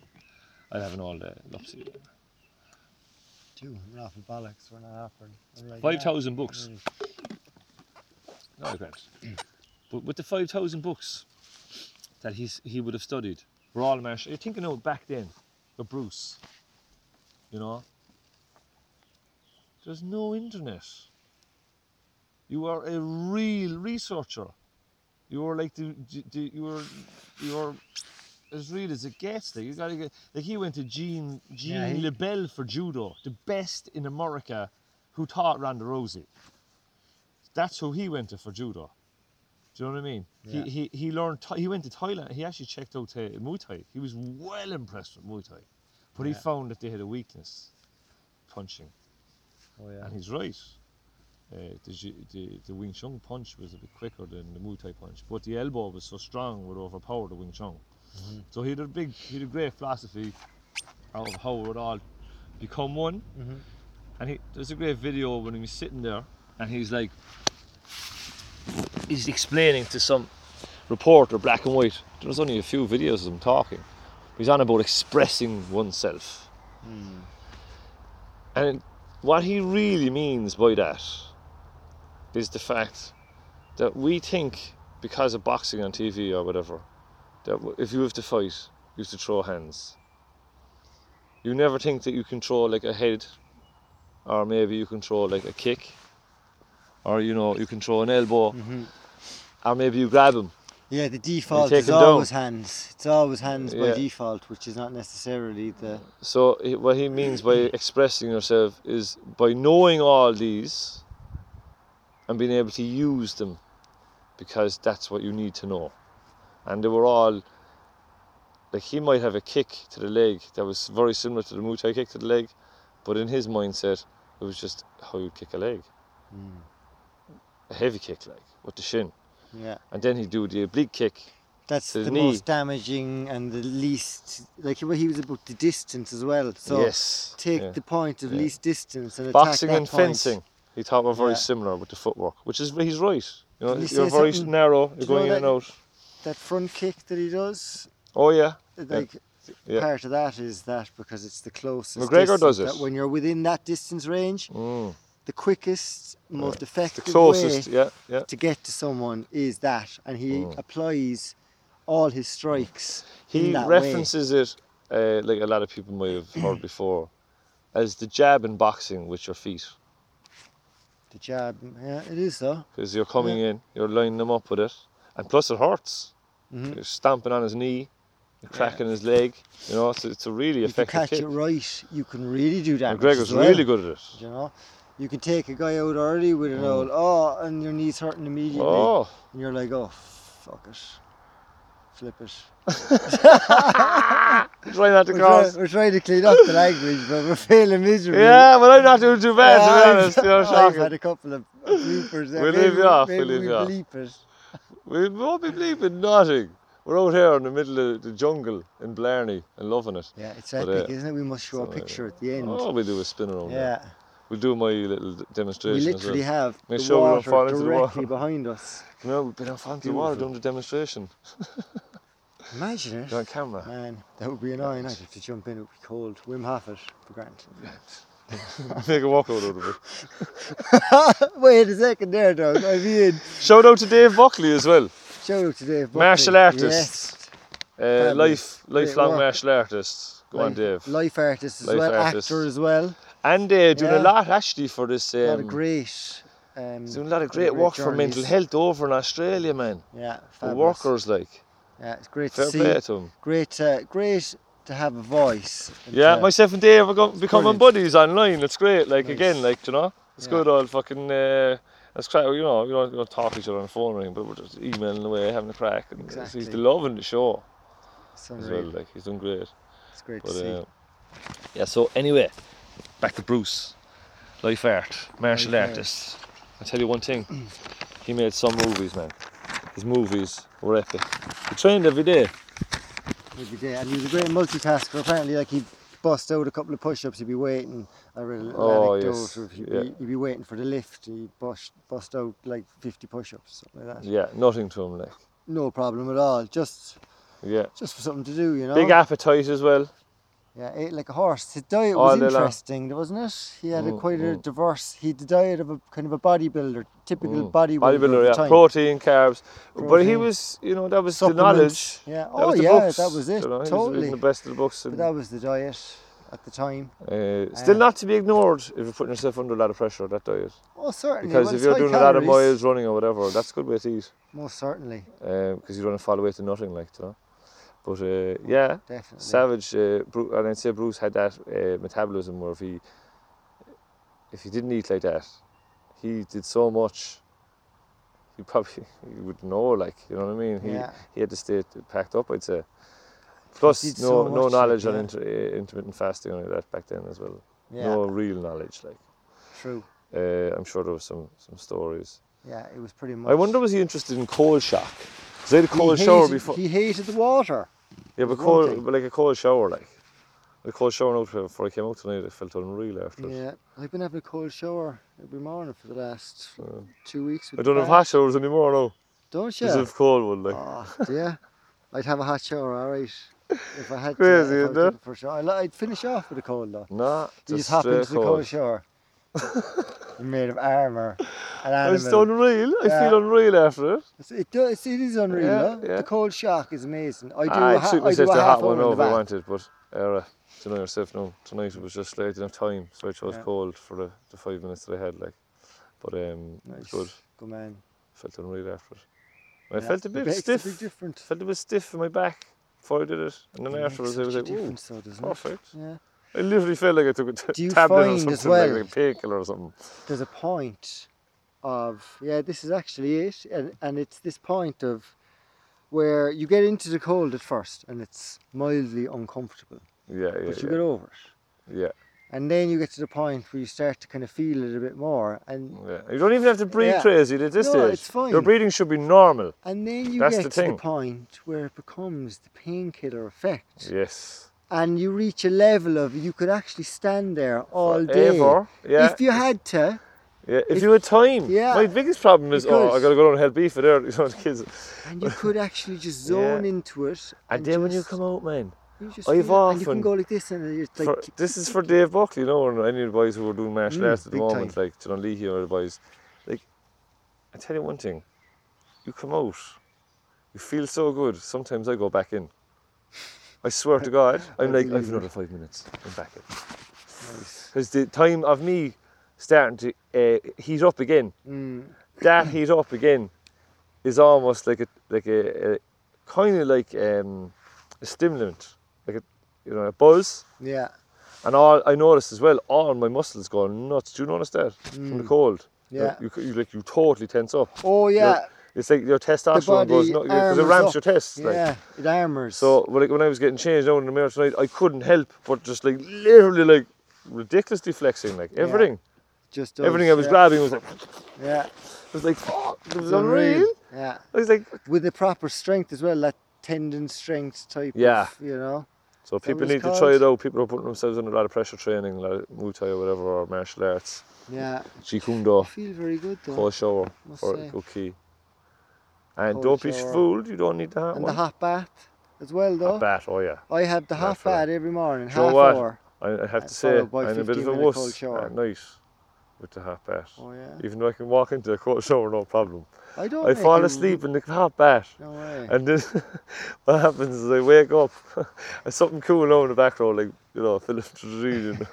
I have an all the lopsy. Two, I'm an awful bollocks. We're not offering. Like, Five yeah, books. really. No regrets. but with the five thousand books that he's he would have studied, were all. You're thinking of back then, the Bruce. You know. There's no internet. You are a real researcher. You are like the, the, the you are you are as real as it gets. Like you gotta get like he went to Gene Gene Yeah, he- LeBell for judo, the best in America, who taught Ronda Rousey. That's who he went to for judo. Do you know what I mean? Yeah. He, he he learned. He went to Thailand. He actually checked out uh, Muay Thai. He was well impressed with Muay Thai, but he found that they had a weakness, punching, Oh yeah. and he's right. Uh, the, the the Wing Chun punch was a bit quicker than the Muay Thai punch, but the elbow was so strong would overpower the Wing Chun. So he had a big, he had a great philosophy of how it would all become one. Mhm. And he, there's a great video when he was sitting there and he's like, he's explaining to some reporter, black and white. There was only a few videos of him talking. He's on about expressing oneself. Mm. And what he really means by that is the fact that we think because of boxing on TV or whatever, that if you have to fight, you have to throw hands. You never think that you can throw like a head, or maybe you can throw like a kick, or you know you can throw an elbow, Mhm. or maybe you grab him. Yeah, the default is him down. always hands. It's always hands by default, which is not necessarily the. So what he means by expressing yourself is by knowing all these and being able to use them because that's what you need to know. And they were all like he might have a kick to the leg that was very similar to the Muay Thai kick to the leg, but in his mindset it was just how you kick a leg. Mm. A heavy kick like with the shin. Yeah, And then he'd do the oblique kick. that's the the most damaging and the least. Like he he was about the distance as well. So yes. take yeah. the point of yeah. least distance and attack boxing and point. fencing. He thought were very Yeah. similar with the footwork, which is he's right. You know, you're very narrow. you You're going in and out. That front kick that he does, Oh yeah, like Yeah. part of that is that because it's the closest. McGregor does it. That when you're within that distance range, mm. the quickest, most the effective closest. way Yeah, yeah. to get to someone is that, and he Mm. applies all his strikes. in He that way. references it uh, like a lot of people might have heard before, as the jab in boxing with your feet, The jab, yeah, it is though. because you're coming in, you're lining them up with it, and plus it hurts. Mhm. You're stamping on his knee, you're cracking his leg. You know, it's, it's a really If you effective catch kick. it right, you can really do damage. McGregor's well, really good at it. You know, you can take a guy out early with an Mm. old oh, and your knee's hurting immediately, Oh, and you're like, oh, fuck it, flip it. try not to We're, cross. try- we're trying to clean up the language, but we're failing miserably. Yeah, but I'm not doing too bad, to be honest. You know, I've had a couple of bloopers there. We'll Maybe leave you off, Maybe we'll leave we you off. bleep it. We won't be bleeping nothing. We're out here in the middle of the jungle in Blarney and loving it. Yeah, it's But, epic, uh, isn't it? We must show a picture at the end. Oh, we'll do a spin around there. yeah, We'll do my little demonstration. we as well. literally have Make the sure we don't fall into the directly water. behind us. No, we've been off onto the water doing the demonstration. Imagine it. You're on camera. Man, that would be annoying. I'd have to jump in. It would be cold. Wim Hof it for granted. Make a walkout out of it. Wait a second there, dog. I mean, Shout out to Dave Buckley as well. shout out to Dave. Buckley. Martial artist. Yes. Uh, life, lifelong martial artist. Go on, Dave. Life artist as Life well, artist. actor as well. And uh, doing Yeah. a lot actually for this. a lot Um, of great. Um, doing a lot of great great work for mental health over in Australia, man. Yeah, For workers, like. Yeah, it's great Fair to see. to. Great, uh, great to have a voice. Yeah, to- myself and Dave are go- becoming buddies online. It's great. Like Nice. again, like you know, it's Yeah. good old fucking. Uh, it's crack. You know, you don't, you don't talk to each other on the phone or anything, but we're just emailing away, having a crack. And it's- he's Exactly. loving the show it's as unreal. well. Like he's doing great. It's great But to see. uh, yeah. So anyway, back to Bruce, life art, martial Life art. artist. I tell you one thing, he made some movies, man. His movies were epic. He trained every day. Every day. And he was a great multitasker. Apparently, like he'd bust out a couple of push-ups. He'd be waiting. I read a little Oh, anecdote yes. of he'd, Yeah. be, he'd be waiting for the lift. He'd bust bust out like 50 push-ups, something like that. Yeah, nothing to him, like. No problem at all. Just Yeah. just for something to do, you know. Big appetite as well. Yeah, ate like a horse. His diet was day long. interesting, wasn't it? He had a Mm, quite a mm. diverse. He had the diet of a kind of a bodybuilder, typical Mm. bodybuilder, bodybuilder, yeah, time. protein, carbs. But he was, you know, that was the knowledge. Yeah. That Oh was yeah, books, that was it. you know, was totally. the best of the books. But And, that was the diet at the time. uh, still uh, not to be ignored if you're putting yourself under a lot of pressure, that diet. Oh, certainly. Because well, if you're doing a lot of miles running or whatever, that's a good way to eat. Most certainly, Because you don't fall away to nothing, like, you know. But uh, yeah, definitely. Savage, uh, Bru- and I'd say Bruce had that uh, metabolism where if he, if he didn't eat like that, he did so much he probably he would know, like you know what I mean. He Yeah. he had to stay packed up, I'd say. Plus, no so no much, like, knowledge on inter- eh, intermittent fasting or that back then as well. Yeah. No real knowledge, like. True. Uh, I'm sure there was some some stories. Yeah, it was pretty much. I wonder was he interested in cold shock? Had a He cold shower hated- before. He hated the water. yeah, but cold, but like a cold shower, like a cold shower out before I came out tonight. I felt unreal after it. Yeah, I've been having a cold shower every morning for the last Uh, two weeks. I don't have hot showers anymore now. Don't you? Because of cold one, like. Oh, yeah. I'd have a hot shower, all right. If I had Crazy, to, if I isn't it? for sure. I'd- finish off with a cold though. Nah, You just hop into the cold shower. Made of armour. An I animal. just unreal. I Yeah. feel unreal after it. It's- It. It is unreal. Yeah, yeah. The cold shock is amazing. I do. Ah, I'd do myself a to a half hot one over the if I wanted, but uh, you know yourself now. Tonight it was just like I didn't have time, so I chose cold for the, the five minutes that I had. Like, but um, it Nice. good. Good man. Felt unreal after it. I felt a bit makes stiff. A big. Felt a bit stiff in my back before I did it, and then It afterwards I was like, "Ooh, though, doesn't it? perfect." Yeah. I literally felt like I took a t- Do you tablet or something, as well- like a painkiller or something. There's a point of yeah. This is actually it, and and it's this point of where you get into the cold at first, and it's mildly uncomfortable, Yeah, yeah, but you yeah. get over it. yeah, And then you get to the point where you start to kind of feel it a bit more, and yeah. You don't even have to breathe Yeah. crazy at this No, stage. it's fine. Your breathing should be normal. and then you That's get the to thing. the point where it becomes the painkiller effect, Yes. And you reach a level of you could actually stand there all day. Yeah. if you had to. Yeah, if, If- you had time. yeah, My biggest problem is, oh, I gotta go down and help beef for there, you know, the kids. And you could actually just zone into it. And then when you come out, man, you just I've it, and you can go like this, and it's like for, this is for Dave Buckley, you know, and any of the boys who are doing martial Mm, arts at the moment, time. like John Leahy or the boys. Like, I tell you one thing, you come out, you feel so good. Sometimes I go back in. I swear to God, I'm like, I've another five minutes. I'm back in. nice. Because the time of me starting to uh, heat up again, Mm, that heat up again is almost like a like a, a kind of like um, a stimulant, like a you know a buzz. yeah. And all I noticed as well, all my muscles going nuts. Do you notice that from the Mm, cold? yeah. Like, you, you like you totally tense up. Oh yeah. It's like your testosterone goes nuts because it ramps up. your tests. Like. Yeah. It armors. So when, like, when I was getting changed out in the mirror tonight, I couldn't help but just like literally like ridiculously flexing, like Yeah. everything, just does, everything I was yeah. grabbing was like, Yeah. it was like, oh, it was It's unreal. Yeah. I was like, With the proper strength as well, that tendon strength type. Yeah. Of, you know. So that people need to try it out. People are putting themselves under a lot of pressure training, like Muay Thai or whatever, or martial arts, Yeah. Jeet Kune Do, feel very good though. cold shower must for say. good key. And Cold don't be fooled. You don't need the hot And one. the hot bath as well though. Hot bath. Oh yeah. I have the hot bath every morning, Do you know half what? hour. I, I have to say, followed by I'm a bit 15 of a minute cold wuss shower. at night with the hot bath. Oh yeah. Even though I can walk into the cold shower, no problem. I don't. I make fall asleep in the hot bath. No way. And then what happens is I wake up, and something cool now in the back row, like, you know, Philip Tradition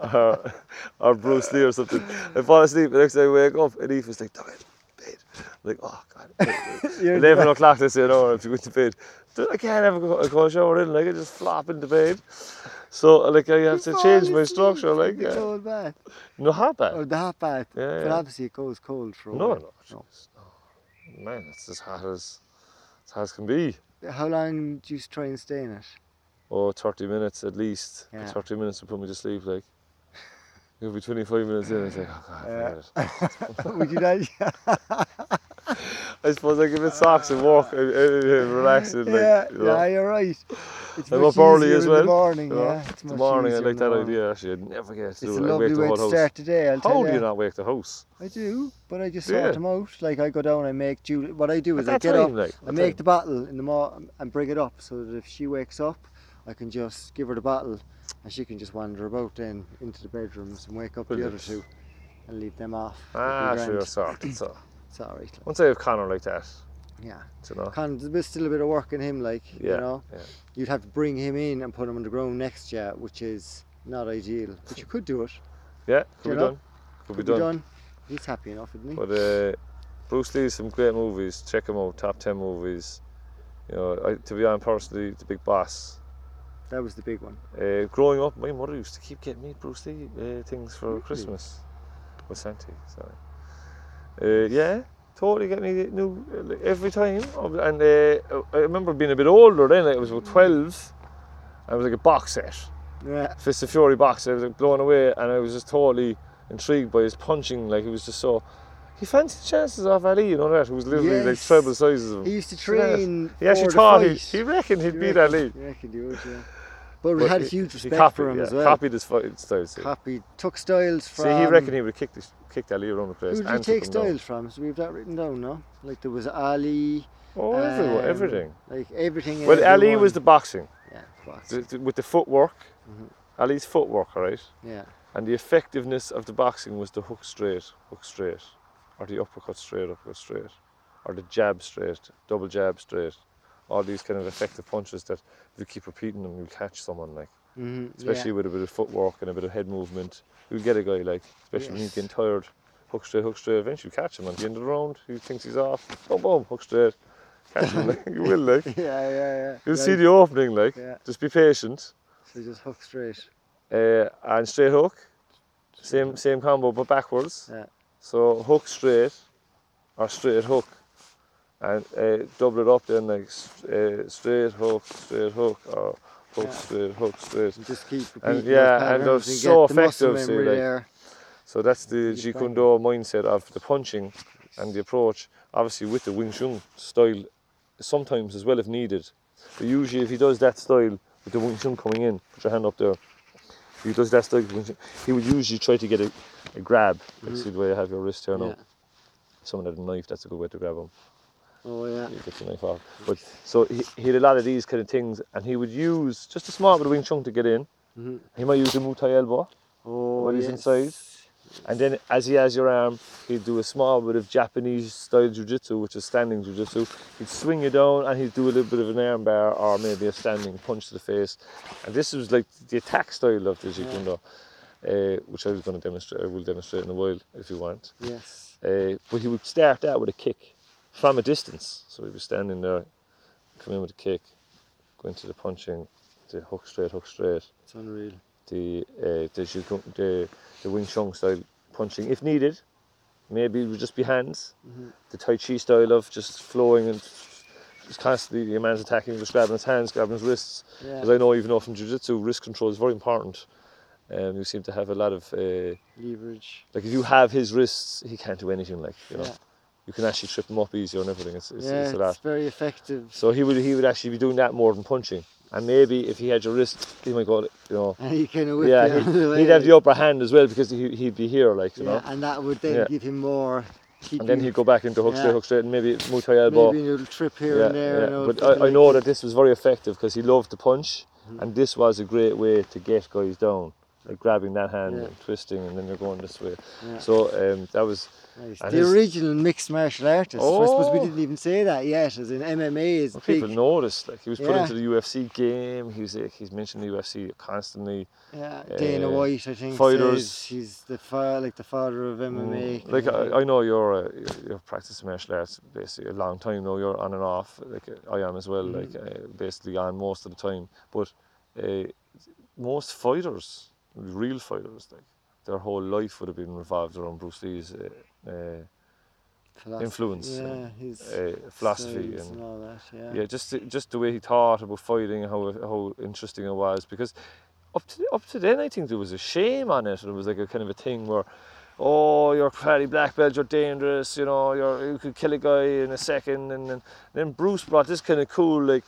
or, or Bruce Lee or something. I fall asleep, the next day I wake up, and Aoife's like, Doug, bed. Like, oh, God. 11 o'clock, they say, no, I have to go to bed. I can't have a co- a cold shower in, like, I just flop into bed. So, like, I have to change my structure, like, the uh, cold bath. no hot bath. Or the hot bath. Yeah, But yeah. obviously it goes cold for a No, while. no, jeez, no. Man, it's as hot as, as hot as can be. How long do you try and stay in it? Oh, 30 minutes at least. Yeah. 30 minutes to put me to sleep, like. It'll be 25 minutes in, it's like, oh god, Yeah. forget it. Would you not? I suppose I give it socks and walk, uh, uh, uh, and, and, and relaxing, like, yeah, you know. yeah, you're right. It's I'm up early as in well. The morning, you know. yeah. It's the morning, I like that morning. idea, actually. I'd never get to It's do a it. I lovely wake the way whole to house. start the day. I'll How do you not wake the house? I do, but I just you? sort them out. Like I go down, and I make Julie. What I do is I get time, up, like, I make time? the bottle in the morning and bring it up, so that if she wakes up, I can just give her the bottle, and she can just wander about then into the bedrooms and wake up the other two, and leave them off. Ah, sure, you're sorted, so. It's all right. Once I have Connor like that, Yeah, you know. Con, there's still a bit of work in him. Like Yeah, you know, yeah. you'd have to bring him in and put him on the ground next year, which is not ideal. But you could do it. Yeah, could be know, done. Could, Could be done. He's happy enough, isn't he? But uh, Bruce Lee's some great movies. Check them out. Top ten movies. You know, I, to be honest, personally, the Big Boss. That was the big one. Uh, growing up, my mother used to keep getting me Bruce Lee uh, things for Really? Christmas with Santi. Sorry. Uh, yeah, totally get me new every time. And uh, I remember being a bit older then. Like, it was about twelve. I was like a box set, Yeah. Fist of Fury box. I was like blown away, and I was just totally intrigued by his punching. Like he was just so. He fancied chances of Ali, you know that, who was literally like Yes. treble sizes of He used to train. He actually thought he, he reckoned he'd You beat reckon- Ali. you reckon he would, yeah. But we But had huge respect copied, for him yeah, as well. Copied his styles. yeah. Copied. Took styles from. See, he reckoned he would kick kicked, his- kicked Ali around the place. Who did he take down. styles from? So we have that written down, no? Like there was Ali, Oh, everyone, um, everything. like everything. Well, Ali everyone. was the boxing. Yeah, box. the, the- with the footwork, Mhm. Ali's footwork, all right, Yeah. and the effectiveness of the boxing was the hook straight, hook straight, or the uppercut straight, uppercut straight, or the jab straight, double jab straight. All these kind of effective punches that if you keep repeating them, you'll catch someone like, Mm-hmm. especially with a bit of footwork and a bit of head movement. You'll get a guy like, especially when he's getting tired, hook straight, hook straight. Eventually, catch him at the end of the round. He thinks he's off. Boom, boom, hook straight. Catch him like you will like. yeah, yeah, yeah. You'll see the opening like. Yeah. Just be patient. So just hook straight. uh, and straight hook, same same combo but backwards. Yeah. So hook straight or straight hook, and uh, double it up then like uh, straight hook, straight hook, or hook Yeah. straight hook straight. And just keep repeating And yeah, and they're so get the effective, see, like- So that's the Keep Jeet. Kune Do mindset of the punching and the approach. Obviously with the Wing Chun style, sometimes as well if needed. But usually if he does that style with the Wing Chun coming in, put your hand up there. If he does that style, with Wing Chun, he would usually try to get a, a grab. You see the way you have your wrist here now. Yeah. Someone had a knife, that's a good way to grab him. Oh yeah. You get the knife. But so he, he had a lot of these kind of things, and he would use just a small bit of Wing Chun to get in. Mhm. He might use a Muay Thai elbow. Oh When he's yes. inside. And then as he has your arm, he'd do a small bit of Japanese style jiu-jitsu, which is standing jiu-jitsu. He'd swing you down and he'd do a little bit of an arm bar or maybe a standing punch to the face. And this was like the attack style of the Jeet Do, uh, which I was going to demonstrate. I will demonstrate in a while if you want. Yes. Uh, but he would start out with a kick from a distance. So he'd be standing there, coming in with a kick, going to the punching, the hook straight, hook straight It's unreal. the uh, the, the the Wing Chun style punching if needed. Maybe it would just be hands. Mhm. The Tai Chi style of just flowing and just constantly the man's attacking, just grabbing his hands, grabbing his wrists. Yeah. Because I know even though from Jiu Jitsu, wrist control is very important. Um, you seem to have a lot of uh, Leverage. like if you have his wrists, he can't do anything. Like you know, Yeah. You can actually trip him up easier and everything. It's, it's, yeah, it's it's very effective. So he would he would actually be doing that more than punching. And maybe if he had your wrist, he might go, you know, And he kind of yeah, you out of the he'd, he'd have the upper hand as well because he, he'd be here, like you yeah, know. and that would then Yeah. give him more. And then he'd go back into hook straight, hook straight, and maybe Muay Thai elbow. maybe a little trip here yeah, and there. yeah. you But I, I know that this was very effective because he loved to punch, Mhm. and this was a great way to get guys down, like grabbing that hand Yeah. and twisting, and then they're going this way. Yeah. So um, that was Nice. The his- original mixed martial artist. I suppose we Oh. didn't even say that yet. As in MMA is well, big. people noticed. Like he was put Yeah. into the UFC game. He's like, he's mentioned the UFC constantly. Yeah, Dana uh, White, I think, fighters. he's the fa- like the father of MMA. Mm, Like kind of thing. I, I know you're uh, you're- practicing martial arts basically a long time now. You're on and off. Like uh, I am as well. Mhm. Like uh, basically on most of the time. But uh, most fighters, real fighters, like their whole life would have been revolved around Bruce Lee's uh, uh, Philosophy, influence Yeah, his uh, philosophy styles and all that. Yeah. yeah, just the- just the way he thought about fighting, how how interesting it was. Because up to up to then, I think there was a shame on it. and It was like a kind of a thing where, oh, you're karate black belt, you're dangerous. You know, you're you could kill a guy in a second. And then then Bruce brought this kind of cool like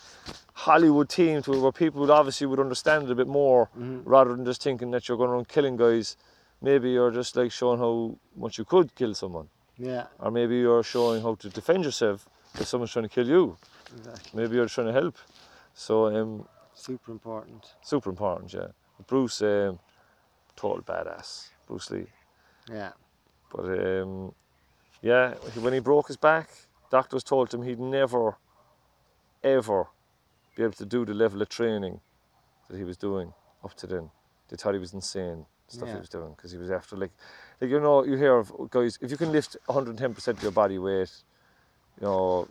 Hollywood team to it, where people would obviously would understand it a bit more, Mhm. rather than just thinking that you're going around killing guys. Maybe you're just like showing how much you could kill someone, Yeah, or maybe you're showing how to defend yourself if someone's trying to kill you exactly. maybe you're trying to help. So um, Super important. super important, yeah. Bruce, um, total badass, Bruce Lee. Yeah. But um, yeah, when he broke his back, doctors told him he'd never, ever be able to do the level of training that he was doing up to then. They thought he was insane, stuff he was doing, because he was after like, like you know, you hear of guys if you can lift 110% of your body weight, you know,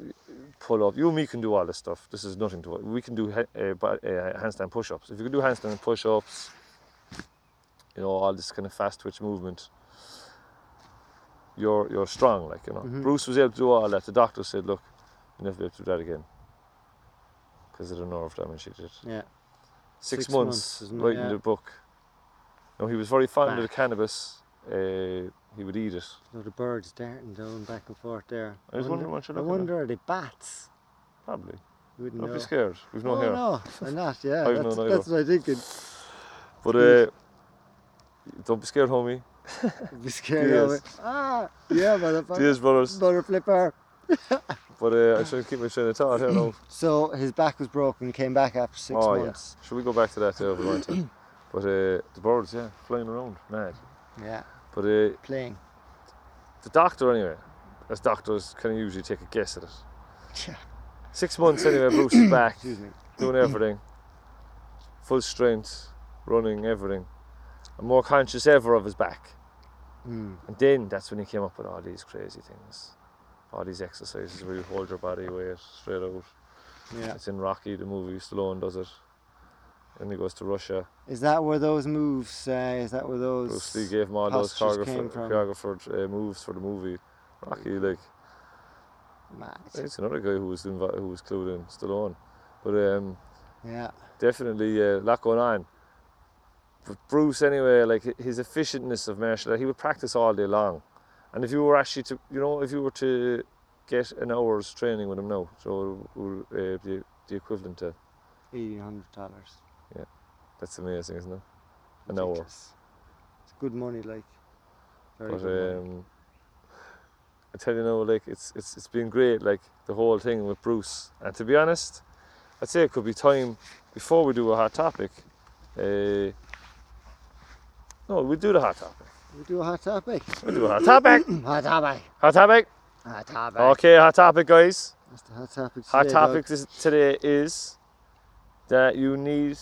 pull up. You and me can do all this stuff. This is nothing to it. We can do uh, uh, handstand push-ups. If you can do handstand push-ups, you know, all this kind of fast twitch movement, you're you're strong. Like you know, Mhm. Bruce was able to do all that. The doctor said, look, you never be able to do that again because of the nerve damage he did. Yeah. Six, Six months, months, writing Yeah. the book. No, he was very fond of the cannabis. Uh, he would eat it. No, the birds darting down back and forth there. I was wondering what you're I looking at. wonder are they bats? Probably. You wouldn't Don't know. be scared. We've no oh, hair. no, I'm not. Yeah, I've that's, that's what I'm thinking. But uh, don't be scared, homie. Be scared of it. Ah, yeah, motherfucker. Cheers, brothers. Butter flipper. But uh, I should keep my train of thought here now. So his back was broken. He came back after six oh months. yeah. Should we go back to that there if we want to? But uh, the birds, yeah, flying around, mad. Yeah, But uh, playing. the doctor, anyway, as doctors can usually take a guess at it. Yeah. Six months anyway, Bruce is back, Excuse me. doing everything, full strength, running, everything, and more conscious ever of his back. Mm. And then that's when he came up with all these crazy things, all these exercises where you hold your body weight straight out. Yeah. It's in Rocky, the movie. Stallone does it. Then he goes to Russia. Is that where those moves? Uh, is that where those? Bruce Lee gave him all those came from? uh, moves for the movie. Rocky, like Mad. it's another guy who was invi- who was clued in, Stallone. But um, Yeah. definitely uh, a lot going on. But Bruce, anyway, like his efficientness of martial art, he would practice all day long. And if you were actually to, you know, if you were to get an hour's training with him now, so it would uh, be the equivalent to Eighteen hundred dollars. That's amazing, isn't it? An hour. It's good money, like. Very But good money. um, I tell you now, like it's it's it's been great, like the whole thing with Bruce. And to be honest, I'd say it could be time before we do a hot topic. Uh, no, we do the hot topic. We do a hot topic. We do a hot topic. hot topic. hot topic. Hot topic. Okay, hot topic, guys. That's the hot topic. Hot topic dog. today is that you need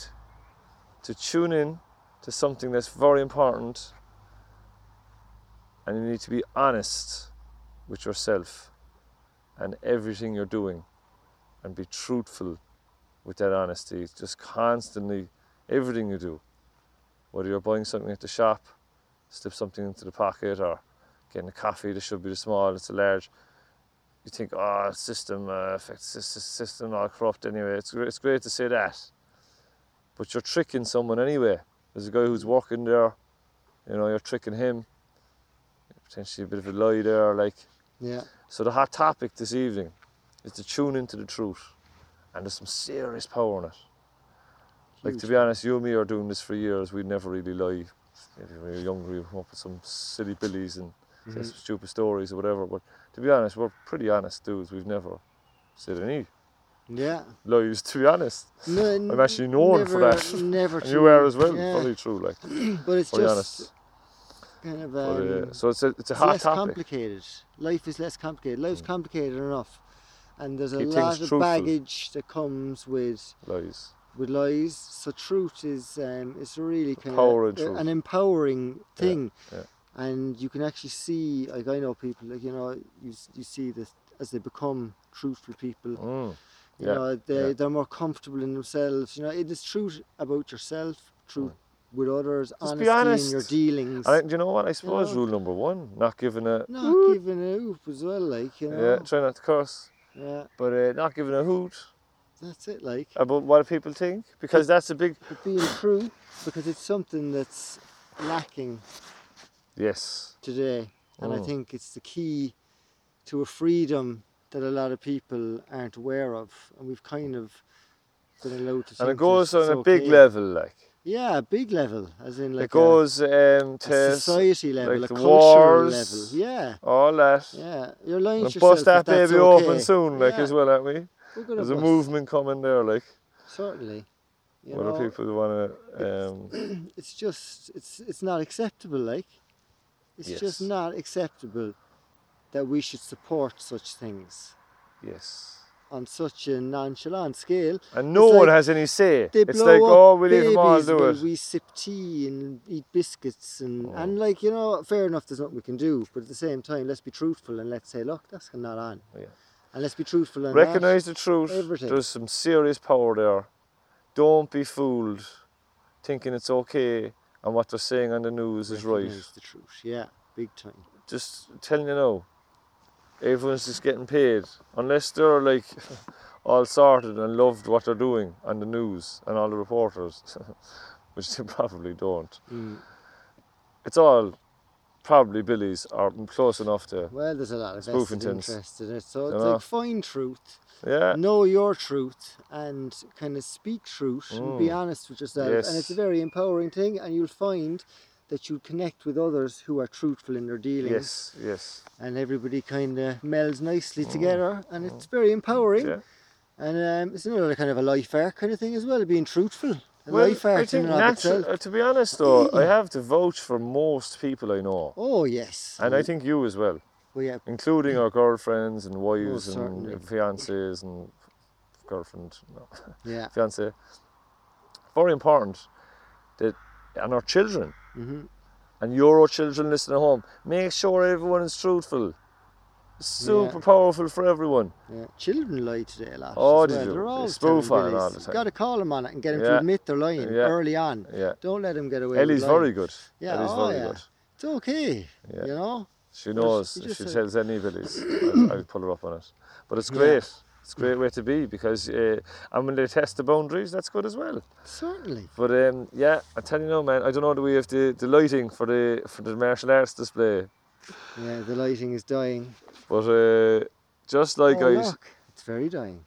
to tune in to something that's very important, and you need to be honest with yourself and everything you're doing, and be truthful with that honesty. Just constantly, everything you do, whether you're buying something at the shop, slip something into the pocket, or getting a coffee, this should be the small, it's a large you think, oh, system uh, affects system all corrupt anyway. It's it's great to say that, but you're tricking someone anyway. There's a guy who's working there, you know, you're tricking him. Potentially a bit of a lie there, like. Yeah. So the hot topic this evening is to tune into the truth, and there's some serious power in it. Like to be honest, you and me are doing this for years. We never really lie. Maybe when we were younger, we come up with some silly billies and say Mhm. some stupid stories or whatever. But to be honest, we're pretty honest dudes. We've never said any Yeah. lies. To be honest, No, I'm actually known for never, that. Never. and you are as well. Yeah. Probably true. Like, But it's just honest. kind of But, um, uh, so it's a it's a it's hot less topic. complicated. Life is less complicated. Life's Mm. complicated enough, and there's a Keep lot of baggage that comes with Lies. with lies. So truth is um, it's a really kind power of truth. an empowering thing, yeah. and you can actually see. Like I know people, like you know, you you see this as they become truthful people. Mm. You Yeah, know, they yeah. they're more comfortable in themselves. You know, it is truth about yourself, truth with others, Mm. Just be honest. in your dealings. I, do you know what? I suppose know? rule number one: not giving a not giving a hoop as well, like you know. yeah, try not to curse, Yeah, but uh, not giving a hoot that's it. Like about what people think because that's a big but being true because it's something that's lacking yes. today, and I Mm. think it's the key to a freedom that a lot of people aren't aware of, and we've kind of been allowed to. And it goes on a big okay. level, like Yeah, a big level, as in like it goes um, a, a to society level, like a the cultural wars, level. Yeah, all that. yeah. You're lying We'll to yourself bust that baby okay. open soon, like Yeah, as well, aren't we? There's a bust, movement coming there, like Certainly. You what know, people want to? Um, it's just it's it's not acceptable like it's just not acceptable that we should support such things yes. on such a nonchalant scale And no one like has any say. they It's blow like, up oh, we leave them all do it. we sip tea and eat biscuits and Oh. and like you know fair enough there's nothing we can do but at the same time let's be truthful and let's say look that's not on Yeah. and let's be truthful and. Recognize the truth. everything. There's some serious power there. Don't be fooled thinking it's okay and what they're saying on the news is right. The truth yeah big time just telling you now, everyone's just getting paid unless they're like all sorted and loved what they're doing on the news and all the reporters, which they probably don't. Mm. It's all probably Billy's are close enough to. Well, there's a lot of vested interest in it. So it's like find truth, Yeah, know your truth, and kind of speak truth and be Mm. honest with yourself. And it's a very empowering thing, and you'll find that you'll connect with others who are truthful in their dealings, yes, yes. and everybody kind of melds nicely together, and it's very empowering. Mm. Yeah. And um, it's another kind of a life arc kind of thing as well, being truthful. A Well, life I think natural, uh, to be honest though, I have to vouch for most people I know. Oh yes. And I think you as well, well, yeah, including our girlfriends and wives Most and fiancés and girlfriend, no, yeah. fiancé. Very important that, and our children, hmm and your children listening at home, make sure everyone is truthful. Super Yeah. powerful for everyone. Yeah, children lie today a lot. Oh, well. do. They're They all spoof on it all the You time. got to call them on it and get them to admit they're lying Yeah. early on. Yeah. Don't let them get away. Ellie's very good. Yeah, Ellie's oh, very yeah. good. It's okay. Yeah. You know. She knows you if she tells anybody, I'll, I'll pull her up on it. But it's Yeah. great. It's a great way to be because, uh, and when they test the boundaries, that's good as well. Certainly. But um, yeah, I tell you now, man, I don't know the way of the, the lighting for the for the martial arts display, Yeah, the lighting is dying. but uh, just like oh, I, look, it's very dying.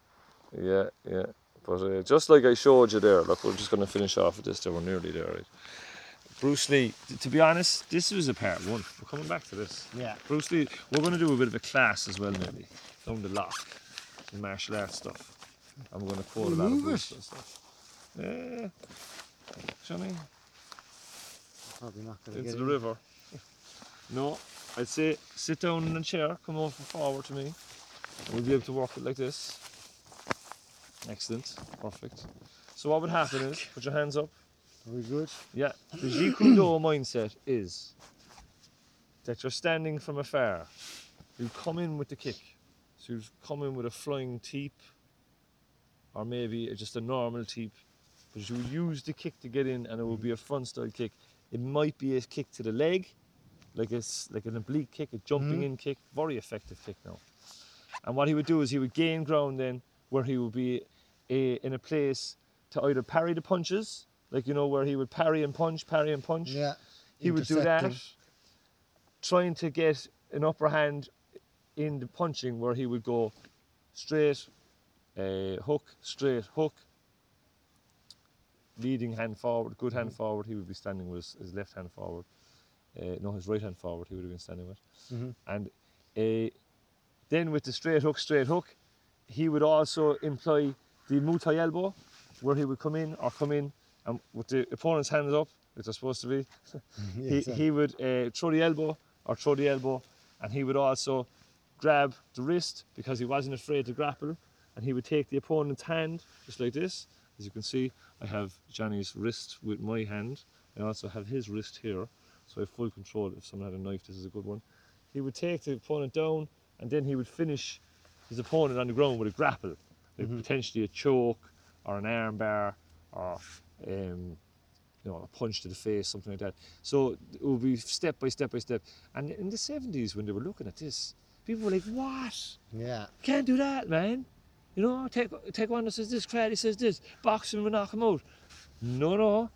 yeah, yeah, but uh, just like I showed you there. Look, we're just gonna finish off with this. There, we're nearly there, right? Bruce Lee. To be honest, this was a part one. We're coming back to this. Yeah. Bruce Lee. We're going to do a bit of a class as well, maybe on the lock, some martial arts stuff. I'm going to quote a lot of Bruce it. and stuff. Yeah. Johnny, Probably not going to into the in. river. No, I'd say sit down in a chair, come over forward to me. and We'll be able to work it like this. Excellent, perfect. So what would happen is, put your hands up. Are we good? Yeah, the Kune mindset is that you're standing from afar. You come in with the kick. So you come in with a flying teep, or maybe just a normal teep, but you use the kick to get in, and it will be a front style kick. It might be a kick to the leg, like a like an oblique kick, a jumping Mhm. in kick, very effective kick now. And what he would do is he would gain ground then, where he would be a, in a place to either parry the punches, like you know where he would parry and punch, parry and punch. Yeah. He would do that, trying to get an upper hand in the punching where he would go straight, uh, hook, straight, hook, leading hand forward, good hand forward. He would be standing with his, his left hand forward. Uh, no, his right hand forward. He would have been standing with, Mhm. and uh, then with the straight hook, straight hook, he would also employ the Muay elbow, where he would come in or come in and with the opponent's hands up, which they're supposed to be, he, he would uh, throw the elbow or throw the elbow, and he would also grab the wrist because he wasn't afraid to grapple, and he would take the opponent's hand just like this. As you can see, I have Johnny's wrist with my hand. I also have his wrist here, so I have full control. If someone had a knife, this is a good one. He would take the opponent down, and then he would finish his opponent on the ground with a grapple, like potentially a choke or an arm bar or um, you know, a punch to the face, something like that. So it would be step by step by step. And in the 70s, when they were looking at this, people were like, what? Yeah. Can't do that, man. You know, take take one that says this, karate says this, boxing will knock him out. No, no.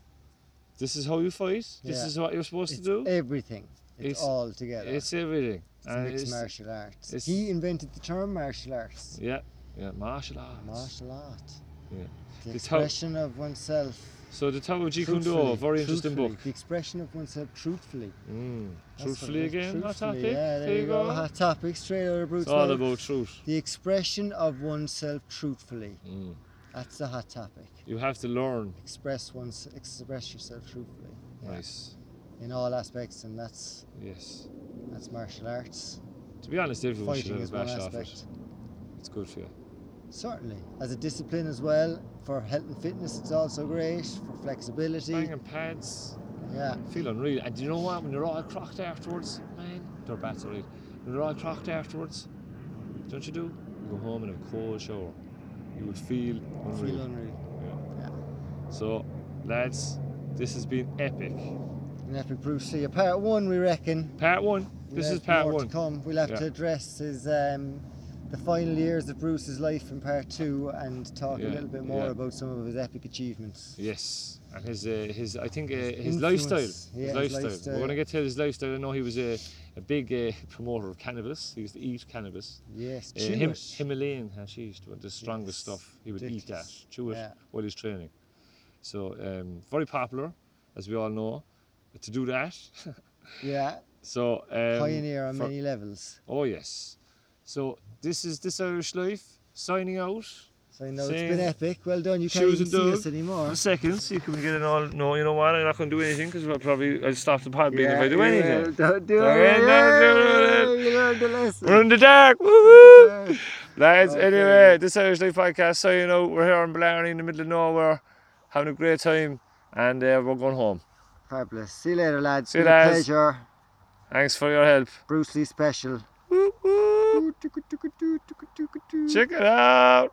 This is how you fight. This Yeah. is what you're supposed It's to do. everything. It's, It's- all together. It's everything. It's And mixed it's- martial arts. He invented the term martial arts. Yeah, yeah, martial arts. Martial art. Yeah. The It's how- expression of oneself. So the Tao of Jeet Kune Do, very interesting book. The expression of oneself truthfully. Mm. Truthfully what it is, again, hot truthfully, topic. Yeah, there, you go. Hot topic, straight out of Bruce It's all about truth. The expression of oneself truthfully. Mm. That's the hot topic. You have to learn. Express one's express yourself truthfully. Yeah. Nice. In all aspects, and that's Yes. that's martial arts. To be honest, everyone should Fighting have a bash off it. It's good for you. Certainly, as a discipline as well for health and fitness, it's also great for flexibility. Banging pads, Yeah, feel unreal. And do you know what? When you're all crocked afterwards, man, they're bats alright. When you're all crocked afterwards, don't you do? You go home and a cold shower. You would feel unreal. feel unreal. Yeah. Yeah. So, lads, this has been epic. An epic Bruce Lee. Part one, we reckon. Part one. This is part more one. To come. We'll have Yeah. to address his um, the final years of Bruce's life in part two and talk Yeah, a little bit more yeah. about some of his epic achievements. Yes, and his uh, his I think uh, his influence. lifestyle, Yeah, his his lifestyle. lifestyle. We're gonna get to his lifestyle. I know he was a, a big uh, promoter of cannabis. He used to eat cannabis. Yes, Uh, Him. Himalayan hashish, the- the strongest Yes, stuff. He would eat that, chew it while he's training. So um, very popular, as we all know, to do that. Yeah, so um, pioneer on for- many levels. Oh yes. So this is this Irish life signing out. So I know it's Same. been epic. Well done. You can't Shoes even and see dog. us anymore. A second, see can we get it all? No, you know what? I'm not going to do anything because I'll probably I'll stop the pod being if I do anything. Don't do Don't it. do it. You learned the lesson. We're in the dark. Woo-hoo! Yeah. Lads, Okay. anyway, this Irish Life podcast. So you know, we're here in Blarney in the middle of nowhere, having a great time, and uh, we're going home. Fabulous. See you later, lads. See you, Been a lads. pleasure. Thanks for your help. Bruce Lee special. Check it out.